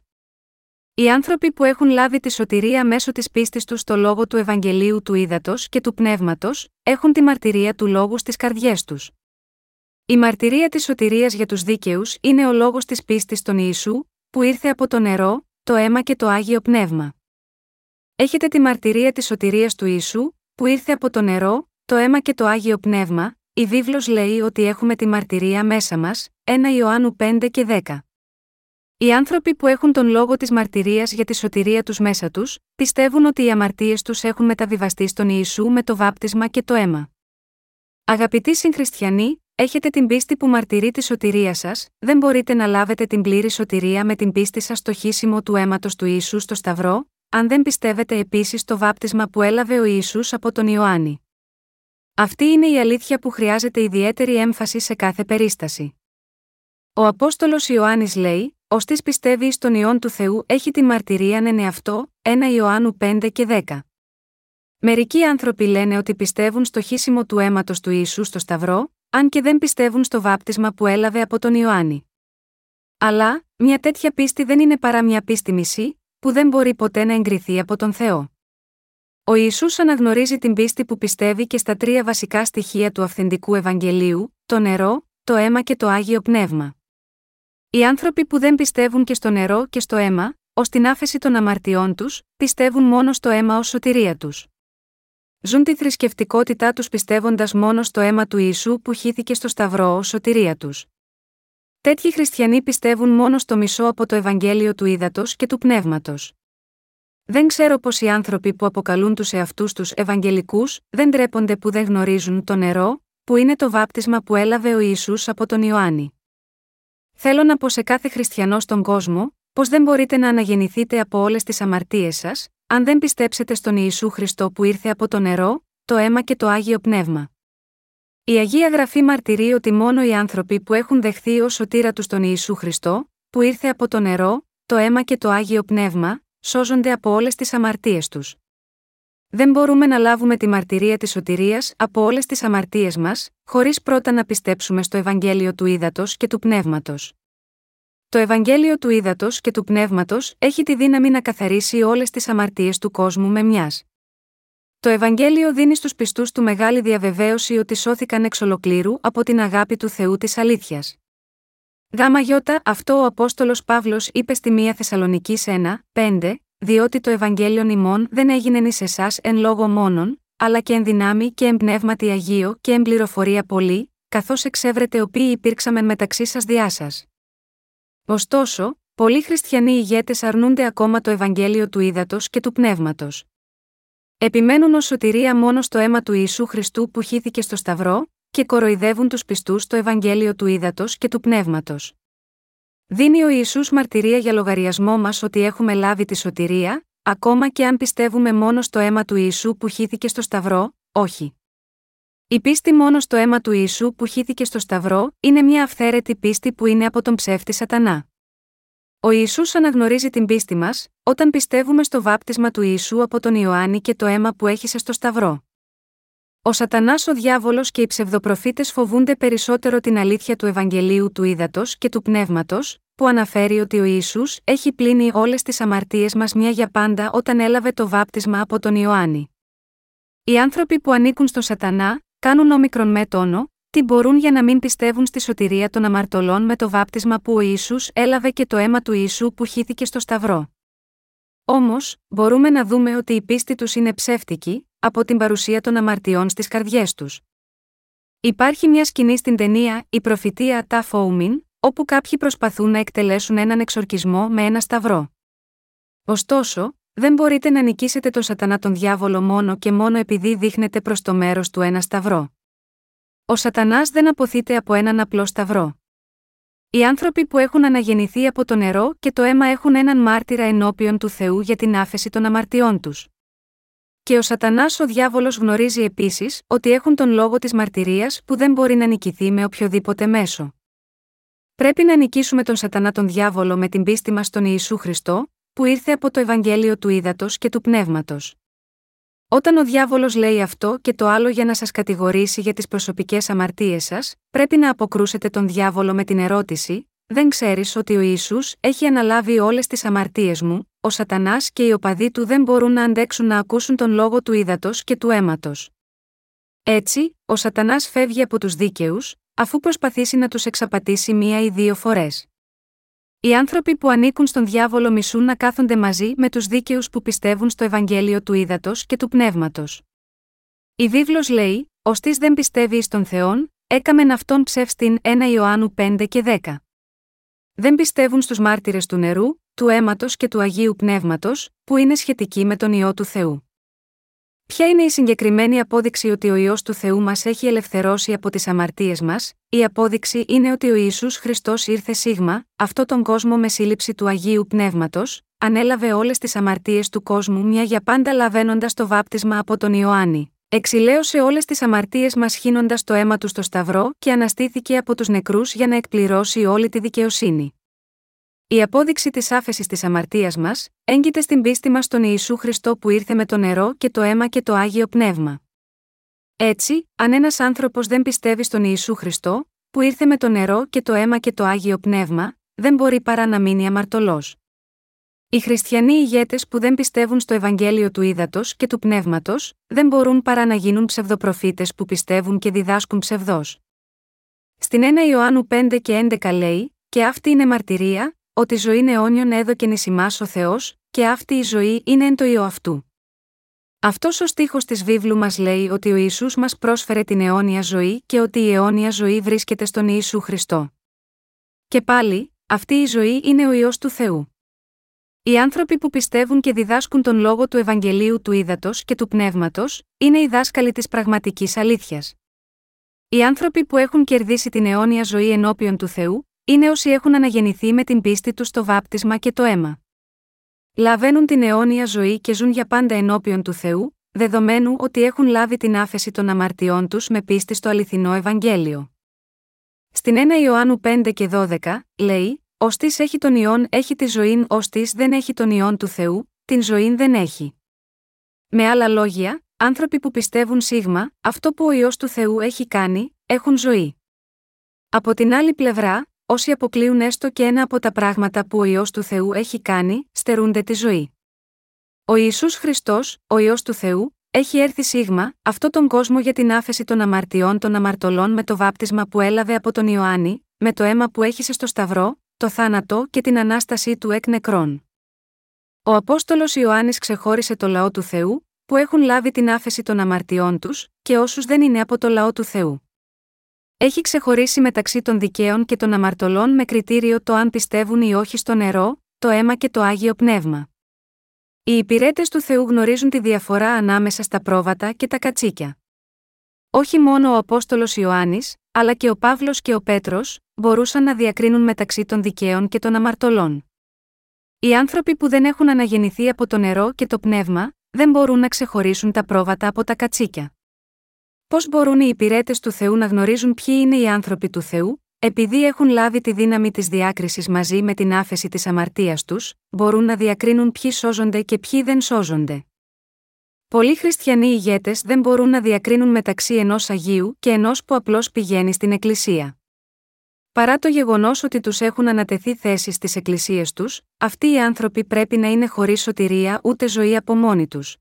Οι άνθρωποι που έχουν λάβει τη σωτηρία μέσω της πίστης τους στο λόγο του Ευαγγελίου του Ήδατος και του Πνεύματος, έχουν τη μαρτυρία του λόγου στις καρδιές τους. Η μαρτυρία της σωτηρίας για τους δίκαιους είναι ο λόγος της πίστης στον Ιησού, που ήρθε από το νερό, το αίμα και το άγιο πνεύμα. Έχετε τη μαρτυρία της σωτηρίας του Ιησού, που ήρθε από το νερό, το αίμα και το άγιο πνεύμα, η βίβλος λέει ότι έχουμε τη μαρτυρία μέσα μας, 1 Ιωάννου 5 και 10. Οι άνθρωποι που έχουν τον λόγο της μαρτυρίας για τη σωτηρία τους μέσα τους, πιστεύουν ότι οι αμαρτίες τους έχουν μεταβιβαστεί στον Ιησού με το βάπτισμα και το αίμα. Αγαπητοί συγχριστιανοί, έχετε την πίστη που μαρτυρεί τη σωτηρία σας, δεν μπορείτε να λάβετε την πλήρη σωτηρία με την πίστη σας στο χύσιμο του αίματος του Ιησού στο Σταυρό, αν δεν πιστεύετε επίσης στο βάπτισμα που έλαβε ο Ιησούς από τον Ιωάννη. Αυτή είναι η αλήθεια που χρειάζεται ιδιαίτερη έμφαση σε κάθε περίσταση. Ο Απόστολος Ιωάννης λέει: Ωστή πιστεύει στον ιόν του Θεού έχει τη μαρτυρία νεν αυτό, 1 Ιωάννου 5 και 10. Μερικοί άνθρωποι λένε ότι πιστεύουν στο χύσιμο του αίματος του Ιησού στο Σταυρό, αν και δεν πιστεύουν στο βάπτισμα που έλαβε από τον Ιωάννη. Αλλά, μια τέτοια πίστη δεν είναι παρά μια πίστη μισή, που δεν μπορεί ποτέ να εγκριθεί από τον Θεό. Ο Ισού αναγνωρίζει την πίστη που πιστεύει και στα τρία βασικά στοιχεία του αυθεντικού Ευαγγελίου, το νερό, το αίμα και το άγιο πνεύμα. Οι άνθρωποι που δεν πιστεύουν και στο νερό και στο αίμα, ως την άφεση των αμαρτιών τους, πιστεύουν μόνο στο αίμα ως σωτηρία τους. Ζουν τη θρησκευτικότητά τους πιστεύοντας μόνο στο αίμα του Ιησού που χύθηκε στο Σταυρό ως σωτηρία τους. Τέτοιοι χριστιανοί πιστεύουν μόνο στο μισό από το Ευαγγέλιο του Ήδατος και του Πνεύματος. Δεν ξέρω πω οι άνθρωποι που αποκαλούν τους εαυτούς τους Ευαγγελικούς δεν τρέπονται που δεν γνωρίζουν το νερό, που είναι το βάπτισμα που έλαβε ο Ισού από τον Ιωάννη. Θέλω να πω σε κάθε χριστιανό στον κόσμο, πω δεν μπορείτε να αναγεννηθείτε από όλες τις αμαρτίες σας, αν δεν πιστέψετε στον Ιησού Χριστό που ήρθε από το νερό, το αίμα και το άγιο πνεύμα. Η Αγία Γραφή μαρτυρεί ότι μόνο οι άνθρωποι που έχουν δεχθεί ως σωτήρα τους τον Ιησού Χριστό, που ήρθε από το νερό, το αίμα και το άγιο πνεύμα, σώζονται από όλες τις αμαρτίες τους. Δεν μπορούμε να λάβουμε τη μαρτυρία της σωτηρίας από όλες τις αμαρτίες μας, χωρίς πρώτα να πιστέψουμε στο Ευαγγέλιο του Ήδατος και του Πνεύματος. Το Ευαγγέλιο του Ήδατος και του Πνεύματος έχει τη δύναμη να καθαρίσει όλες τις αμαρτίες του κόσμου με μιας. Το Ευαγγέλιο δίνει στους πιστούς του μεγάλη διαβεβαίωση ότι σώθηκαν εξ ολοκλήρου από την αγάπη του Θεού της αλήθειας. Γάμα γιώτα, αυτό ο Απόστολος Παύλος είπε στη μία Θεσσαλονική 1, 5, διότι το Ευαγγέλιο ημών δεν έγινε ει εσάς εν λόγω μόνον, αλλά και εν δυνάμει και εν πνεύματι αγίο και εν πληροφορία πολύ, καθώς εξέβρετε οποίοι υπήρξαμε μεταξύ σας διά σας. Ωστόσο, πολλοί χριστιανοί ηγέτες αρνούνται ακόμα το Ευαγγέλιο του ύδατος και του πνεύματος. Επιμένουν ως σωτηρία μόνο στο αίμα του Ιησού Χριστού που χύθηκε στο Σταυρό, και κοροϊδεύουν τους πιστούς στο Ευαγγέλιο του ύδατος και του πνεύματος. Δίνει ο Ιησούς μαρτυρία για λογαριασμό μας ότι έχουμε λάβει τη σωτηρία, ακόμα και αν πιστεύουμε μόνο στο αίμα του Ιησού που χύθηκε στο Σταυρό, όχι. Η πίστη μόνο στο αίμα του Ιησού που χύθηκε στο Σταυρό είναι μια αυθαίρετη πίστη που είναι από τον ψεύτη Σατανά. Ο Ιησούς αναγνωρίζει την πίστη μας, όταν πιστεύουμε στο βάπτισμα του Ιησού από τον Ιωάννη και το αίμα που έχησε στο Σταυρό. Ο Σατανάς ο διάβολος και οι ψευδοπροφήτες φοβούνται περισσότερο την αλήθεια του Ευαγγελίου του Ήδατος και του Πνεύματος, που αναφέρει ότι ο Ισού έχει πλύνει όλες τις αμαρτίες μας μια για πάντα όταν έλαβε το βάπτισμα από τον Ιωάννη. Οι άνθρωποι που ανήκουν στο Σατανά, κάνουν όμικρον με τόνο, τι μπορούν για να μην πιστεύουν στη σωτηρία των αμαρτωλών με το βάπτισμα που ο Ισού έλαβε και το αίμα του Ιησού που χύθηκε στο Σταυρό. Όμως, μπορούμε να δούμε ότι η πίστη τους είναι ψεύτικη, από την παρουσία των αμαρτιών στις καρδιές τους. Υπάρχει μια σκηνή στην ταινία «Η προφητεία Τα Φόουμιν», όπου κάποιοι προσπαθούν να εκτελέσουν έναν εξορκισμό με ένα σταυρό. Ωστόσο, δεν μπορείτε να νικήσετε το σατανά τον διάβολο μόνο και μόνο επειδή δείχνετε προς το μέρος του ένα σταυρό. Ο σατανάς δεν αποθείται από έναν απλό σταυρό. Οι άνθρωποι που έχουν αναγεννηθεί από το νερό και το αίμα έχουν έναν μάρτυρα ενώπιον του Θεού για την άφεση των αμαρτιών τους. Και ο Σατανάς ο διάβολος γνωρίζει επίσης ότι έχουν τον λόγο της μαρτυρίας που δεν μπορεί να νικηθεί με οποιοδήποτε μέσο. Πρέπει να νικήσουμε τον Σατανά τον διάβολο με την πίστη μας στον Ιησού Χριστό, που ήρθε από το Ευαγγέλιο του Ήδατος και του Πνεύματος. Όταν ο διάβολος λέει αυτό και το άλλο για να σας κατηγορήσει για τις προσωπικές αμαρτίες σας, πρέπει να αποκρούσετε τον διάβολο με την ερώτηση: Δεν ξέρεις ότι ο Ισού έχει αναλάβει όλες τις αμαρτίες μου, ο Σατανάς και οι οπαδοί του δεν μπορούν να αντέξουν να ακούσουν τον λόγο του ύδατος και του αίματος. Έτσι, ο Σατανάς φεύγει από τους δίκαιους, αφού προσπαθήσει να τους εξαπατήσει μία ή δύο φορές. Οι άνθρωποι που ανήκουν στον διάβολο μισούν να κάθονται μαζί με τους δίκαιους που πιστεύουν στο Ευαγγέλιο του ύδατος και του πνεύματος. Η βίβλος λέει: Ωστή δεν πιστεύει εις τον Θεόν, έκαμεν αυτόν ψεύστην 1 Ιωάννου 5 και 10. Δεν πιστεύουν στους μάρτυρες του νερού, του αίματος και του Αγίου Πνεύματος, που είναι σχετικοί με τον ιό του Θεού. Ποια είναι η συγκεκριμένη απόδειξη ότι ο ιό του Θεού μας έχει ελευθερώσει από τις αμαρτίες μας, η απόδειξη είναι ότι ο Ισού Χριστός ήρθε σίγμα, αυτό τον κόσμο με σύλληψη του Αγίου Πνεύματος, ανέλαβε όλες τις αμαρτίες του κόσμου μια για πάντα λαβαίνοντας το βάπτισμα από τον Ιωάννη. Εξηλαίωσε όλες τις αμαρτίες μας χύνοντας το αίμα του στο Σταυρό και αναστήθηκε από τους νεκρούς για να εκπληρώσει όλη τη δικαιοσύνη. Η απόδειξη της άφεσης της αμαρτίας μας, έγκυται στην πίστη μας στον Ιησού Χριστό που ήρθε με το νερό και το αίμα και το άγιο πνεύμα. Έτσι, αν ένας άνθρωπος δεν πιστεύει στον Ιησού Χριστό, που ήρθε με το νερό και το αίμα και το άγιο πνεύμα, δεν μπορεί παρά να μείνει αμαρτωλός. Οι χριστιανοί ηγέτες που δεν πιστεύουν στο Ευαγγέλιο του ύδατο και του πνεύματος, δεν μπορούν παρά να γίνουν ψευδοπροφήτες που πιστεύουν και διδάσκουν ψευδό. Στην 1 Ιωάννου 5 και 11 λέει: Και αυτή είναι μαρτυρία, ότι ζωή αιώνιον έδωκεν εις ημάς ο Θεός, και αυτή η ζωή είναι εν το ιό αυτού. Αυτός ο στίχος της βίβλου μας λέει ότι ο Ισού μας πρόσφερε την αιώνια ζωή και ότι η αιώνια ζωή βρίσκεται στον Ιησού Χριστό. Και πάλι, αυτή η ζωή είναι ο ιό του Θεού. Οι άνθρωποι που πιστεύουν και διδάσκουν τον λόγο του Ευαγγελίου του Ήδατος και του Πνεύματος, είναι οι δάσκαλοι της πραγματικής αλήθειας. Οι άνθρωποι που έχουν κερδίσει την αιώνια ζωή ενώπιον του Θεού, είναι όσοι έχουν αναγεννηθεί με την πίστη τους στο βάπτισμα και το αίμα. Λαβαίνουν την αιώνια ζωή και ζουν για πάντα ενώπιον του Θεού, δεδομένου ότι έχουν λάβει την άφεση των αμαρτιών τους με πίστη στο αληθινό Ευαγγέλιο. Στην 1 Ιωάννου 5 και 12, λέει: Ω έχει τον ιόν έχει τη ζωή, ως δεν έχει τον ιόν του Θεού, την ζωή δεν έχει. Με άλλα λόγια, άνθρωποι που πιστεύουν σίγμα, αυτό που ο ιό του Θεού έχει κάνει, έχουν ζωή. Από την άλλη πλευρά, όσοι αποκλείουν έστω και ένα από τα πράγματα που ο ιό του Θεού έχει κάνει, στερούνται τη ζωή. Ο Ισού Χριστός, ο ιό του Θεού, έχει έρθει σίγμα, αυτό τον κόσμο για την άφεση των αμαρτιών των αμαρτωλών με το βάπτισμα που έλαβε από τον Ιωάννη, με το αίμα που έχησε στο Σταυρό, το θάνατο και την ανάστασή του εκ νεκρών. Ο Απόστολος Ιωάννης ξεχώρισε το λαό του Θεού, που έχουν λάβει την άφεση των αμαρτιών τους, και όσους δεν είναι από το λαό του Θεού. Έχει ξεχωρίσει μεταξύ των δικαίων και των αμαρτωλών με κριτήριο το αν πιστεύουν ή όχι στο νερό, το αίμα και το άγιο πνεύμα. Οι υπηρέτες του Θεού γνωρίζουν τη διαφορά ανάμεσα στα πρόβατα και τα κατσίκια. Όχι μόνο ο Απόστολος Ιωάννης, αλλά και ο Παύλος και ο Πέτρος, μπορούσαν να διακρίνουν μεταξύ των δικαίων και των αμαρτωλών. Οι άνθρωποι που δεν έχουν αναγεννηθεί από το νερό και το πνεύμα, δεν μπορούν να ξεχωρίσουν τα πρόβατα από τα κατσίκια. Πώς μπορούν οι υπηρέτες του Θεού να γνωρίζουν ποιοι είναι οι άνθρωποι του Θεού, επειδή έχουν λάβει τη δύναμη της διάκρισης μαζί με την άφεση της αμαρτίας τους, μπορούν να διακρίνουν ποιοι σώζονται και ποιοι δεν σώζονται. Πολλοί χριστιανοί ηγέτες δεν μπορούν να διακρίνουν μεταξύ ενός Αγίου και ενός που απλώς πηγαίνει στην Εκκλησία. Παρά το γεγονός ότι τους έχουν ανατεθεί θέσεις στις εκκλησίες τους, αυτοί οι άνθρωποι πρέπει να είναι χωρίς σωτηρία ούτε ζωή από μόνοι τους.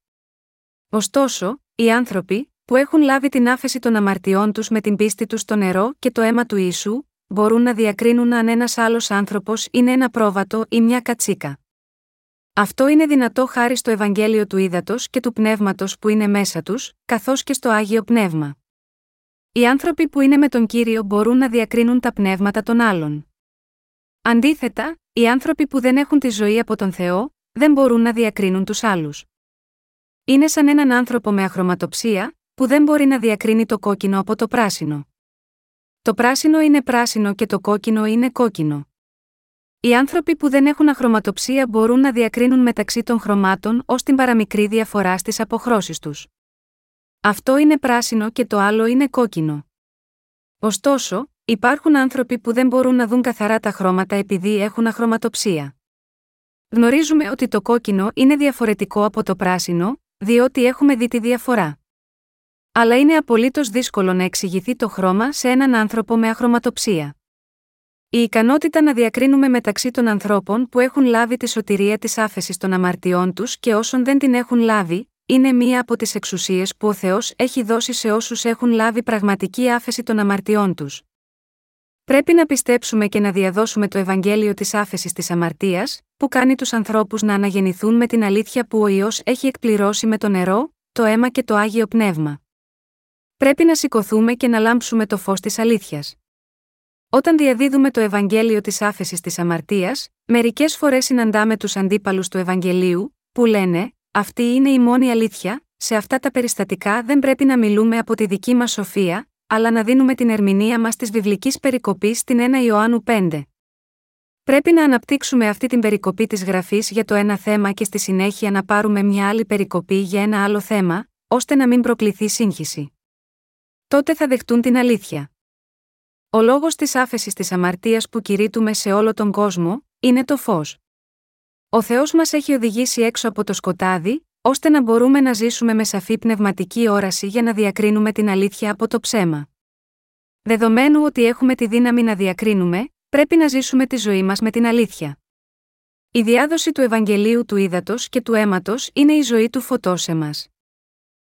Ωστόσο, οι άνθρωποι, που έχουν λάβει την άφεση των αμαρτιών τους με την πίστη τους στο νερό και το αίμα του ίσου, μπορούν να διακρίνουν αν ένας άλλος άνθρωπος είναι ένα πρόβατο ή μια κατσίκα. Αυτό είναι δυνατό χάρη στο Ευαγγέλιο του Ήδατος και του Πνεύματος που είναι μέσα τους, καθώς και στο άγιο πνεύμα. Οι άνθρωποι που είναι με τον κύριο μπορούν να διακρίνουν τα πνεύματα των άλλων. Αντίθετα, οι άνθρωποι που δεν έχουν τη ζωή από τον Θεό, δεν μπορούν να διακρίνουν τους άλλους. Είναι σαν έναν άνθρωπο με αχρωματοψία, που δεν μπορεί να διακρίνει το κόκκινο από το πράσινο. Το πράσινο είναι πράσινο και το κόκκινο είναι κόκκινο. Οι άνθρωποι που δεν έχουν αχρωματοψία μπορούν να διακρίνουν μεταξύ των χρωμάτων ως την παραμικρή διαφορά στις αποχρώσεις τους. Αυτό είναι πράσινο και το άλλο είναι κόκκινο. Ωστόσο, υπάρχουν άνθρωποι που δεν μπορούν να δουν καθαρά τα χρώματα επειδή έχουν αχρωματοψία. Γνωρίζουμε ότι το κόκκινο είναι διαφορετικό από το πράσινο, διότι έχουμε δει τη διαφορά. Αλλά είναι απολύτως δύσκολο να εξηγηθεί το χρώμα σε έναν άνθρωπο με αχρωματοψία. Η ικανότητα να διακρίνουμε μεταξύ των ανθρώπων που έχουν λάβει τη σωτηρία της άφεσης των αμαρτιών τους και όσων δεν την έχουν λάβει, είναι μία από τις εξουσίες που ο Θεός έχει δώσει σε όσους έχουν λάβει πραγματική άφεση των αμαρτιών τους. Πρέπει να πιστέψουμε και να διαδώσουμε το Ευαγγέλιο της άφεσης της αμαρτίας, που κάνει τους ανθρώπους να αναγεννηθούν με την αλήθεια που ο ιό έχει εκπληρώσει με το νερό, το αίμα και το άγιο πνεύμα. Πρέπει να σηκωθούμε και να λάμψουμε το φως της αλήθειας. Όταν διαδίδουμε το Ευαγγέλιο της άφεσης της αμαρτίας, μερικές φορές συναντάμε τους αντίπαλους του Ευαγγελίου, που λένε: Αυτή είναι η μόνη αλήθεια, σε αυτά τα περιστατικά δεν πρέπει να μιλούμε από τη δική μας σοφία, αλλά να δίνουμε την ερμηνεία μας της βιβλικής περικοπής στην 1 Ιωάννου 5. Πρέπει να αναπτύξουμε αυτή την περικοπή της γραφής για το ένα θέμα και στη συνέχεια να πάρουμε μια άλλη περικοπή για ένα άλλο θέμα, ώστε να μην προκληθεί σύγχυση. Τότε θα δεχτούν την αλήθεια. Ο λόγος της άφεσης της αμαρτίας που κηρύττουμε σε όλο τον κόσμο, είναι το φως. Ο Θεός μας έχει οδηγήσει έξω από το σκοτάδι, ώστε να μπορούμε να ζήσουμε με σαφή πνευματική όραση για να διακρίνουμε την αλήθεια από το ψέμα. Δεδομένου ότι έχουμε τη δύναμη να διακρίνουμε, πρέπει να ζήσουμε τη ζωή μας με την αλήθεια. Η διάδοση του Ευαγγελίου του ύδατο και του αίματος είναι η ζωή του φωτός σε μας.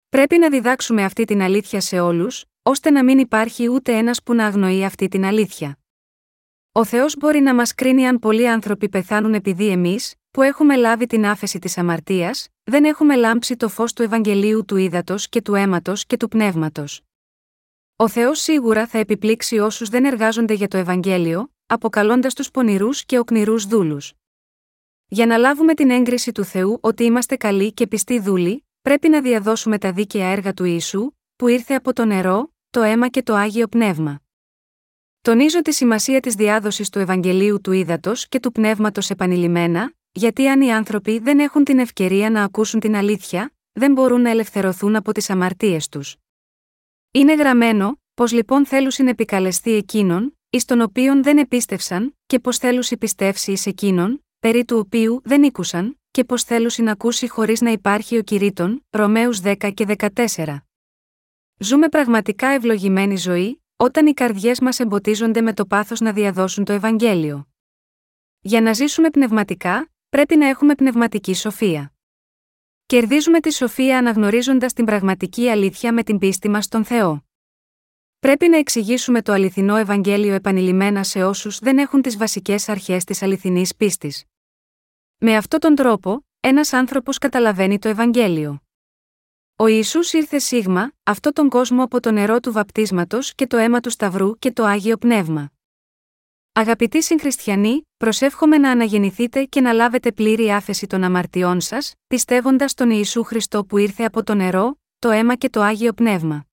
Πρέπει να διδάξουμε αυτή την αλήθεια σε όλους, ώστε να μην υπάρχει ούτε ένας που να αγνοεί αυτή την αλήθεια. Ο Θεός μπορεί να μας κρίνει αν πολλοί άνθρωποι πεθάνουν επειδή εμείς, που έχουμε λάβει την άφεση της αμαρτίας, δεν έχουμε λάμψει το φως του Ευαγγελίου του ύδατο και του αίματος και του πνεύματος. Ο Θεός σίγουρα θα επιπλήξει όσους δεν εργάζονται για το Ευαγγέλιο, αποκαλώντας τους πονηρούς και οκνηρούς δούλους. Για να λάβουμε την έγκριση του Θεού ότι είμαστε καλοί και πιστοί δούλοι, πρέπει να διαδώσουμε τα δίκαια έργα του Ιησού, που ήρθε από το νερό, το αίμα και το άγιο πνεύμα. Τονίζω τη σημασία της διάδοσης του Ευαγγελίου του ύδατο και του πνεύματος επανειλημμένα, γιατί αν οι άνθρωποι δεν έχουν την ευκαιρία να ακούσουν την αλήθεια, δεν μπορούν να ελευθερωθούν από τις αμαρτίες τους. Είναι γραμμένο, πως λοιπόν θέλουν επικαλεστεί εκείνον, εις τον οποίον δεν επίστευσαν, και πως θέλουν πιστεύσει εις εκείνον, περί του οποίου δεν ήκουσαν, και πω θέλουν να ακούσει χωρίς να υπάρχει ο κηρύτων, Ρωμαίους 10 και 14. Ζούμε πραγματικά ευλογημένη ζωή, όταν οι καρδιές μας εμποτίζονται με το πάθος να διαδώσουν το Ευαγγέλιο. Για να ζήσουμε πνευματικά, πρέπει να έχουμε πνευματική σοφία. Κερδίζουμε τη σοφία αναγνωρίζοντας την πραγματική αλήθεια με την πίστη μας στον Θεό. Πρέπει να εξηγήσουμε το αληθινό Ευαγγέλιο επανειλημμένα σε όσους δεν έχουν τις βασικές αρχές της αληθινής πίστης. Με αυτόν τον τρόπο, ένας άνθρωπος καταλαβαίνει το Ευαγγέλιο. Ο Ισού ήρθε σίγμα, αυτό τον κόσμο από το νερό του βαπτίσματος και το αίμα του Σταυρού και το άγιο πνεύμα. Αγαπητοί συγχριστιανοί, προσεύχομαι να αναγεννηθείτε και να λάβετε πλήρη άφεση των αμαρτιών σας, πιστεύοντας τον Ιησού Χριστό που ήρθε από το νερό, το αίμα και το άγιο πνεύμα.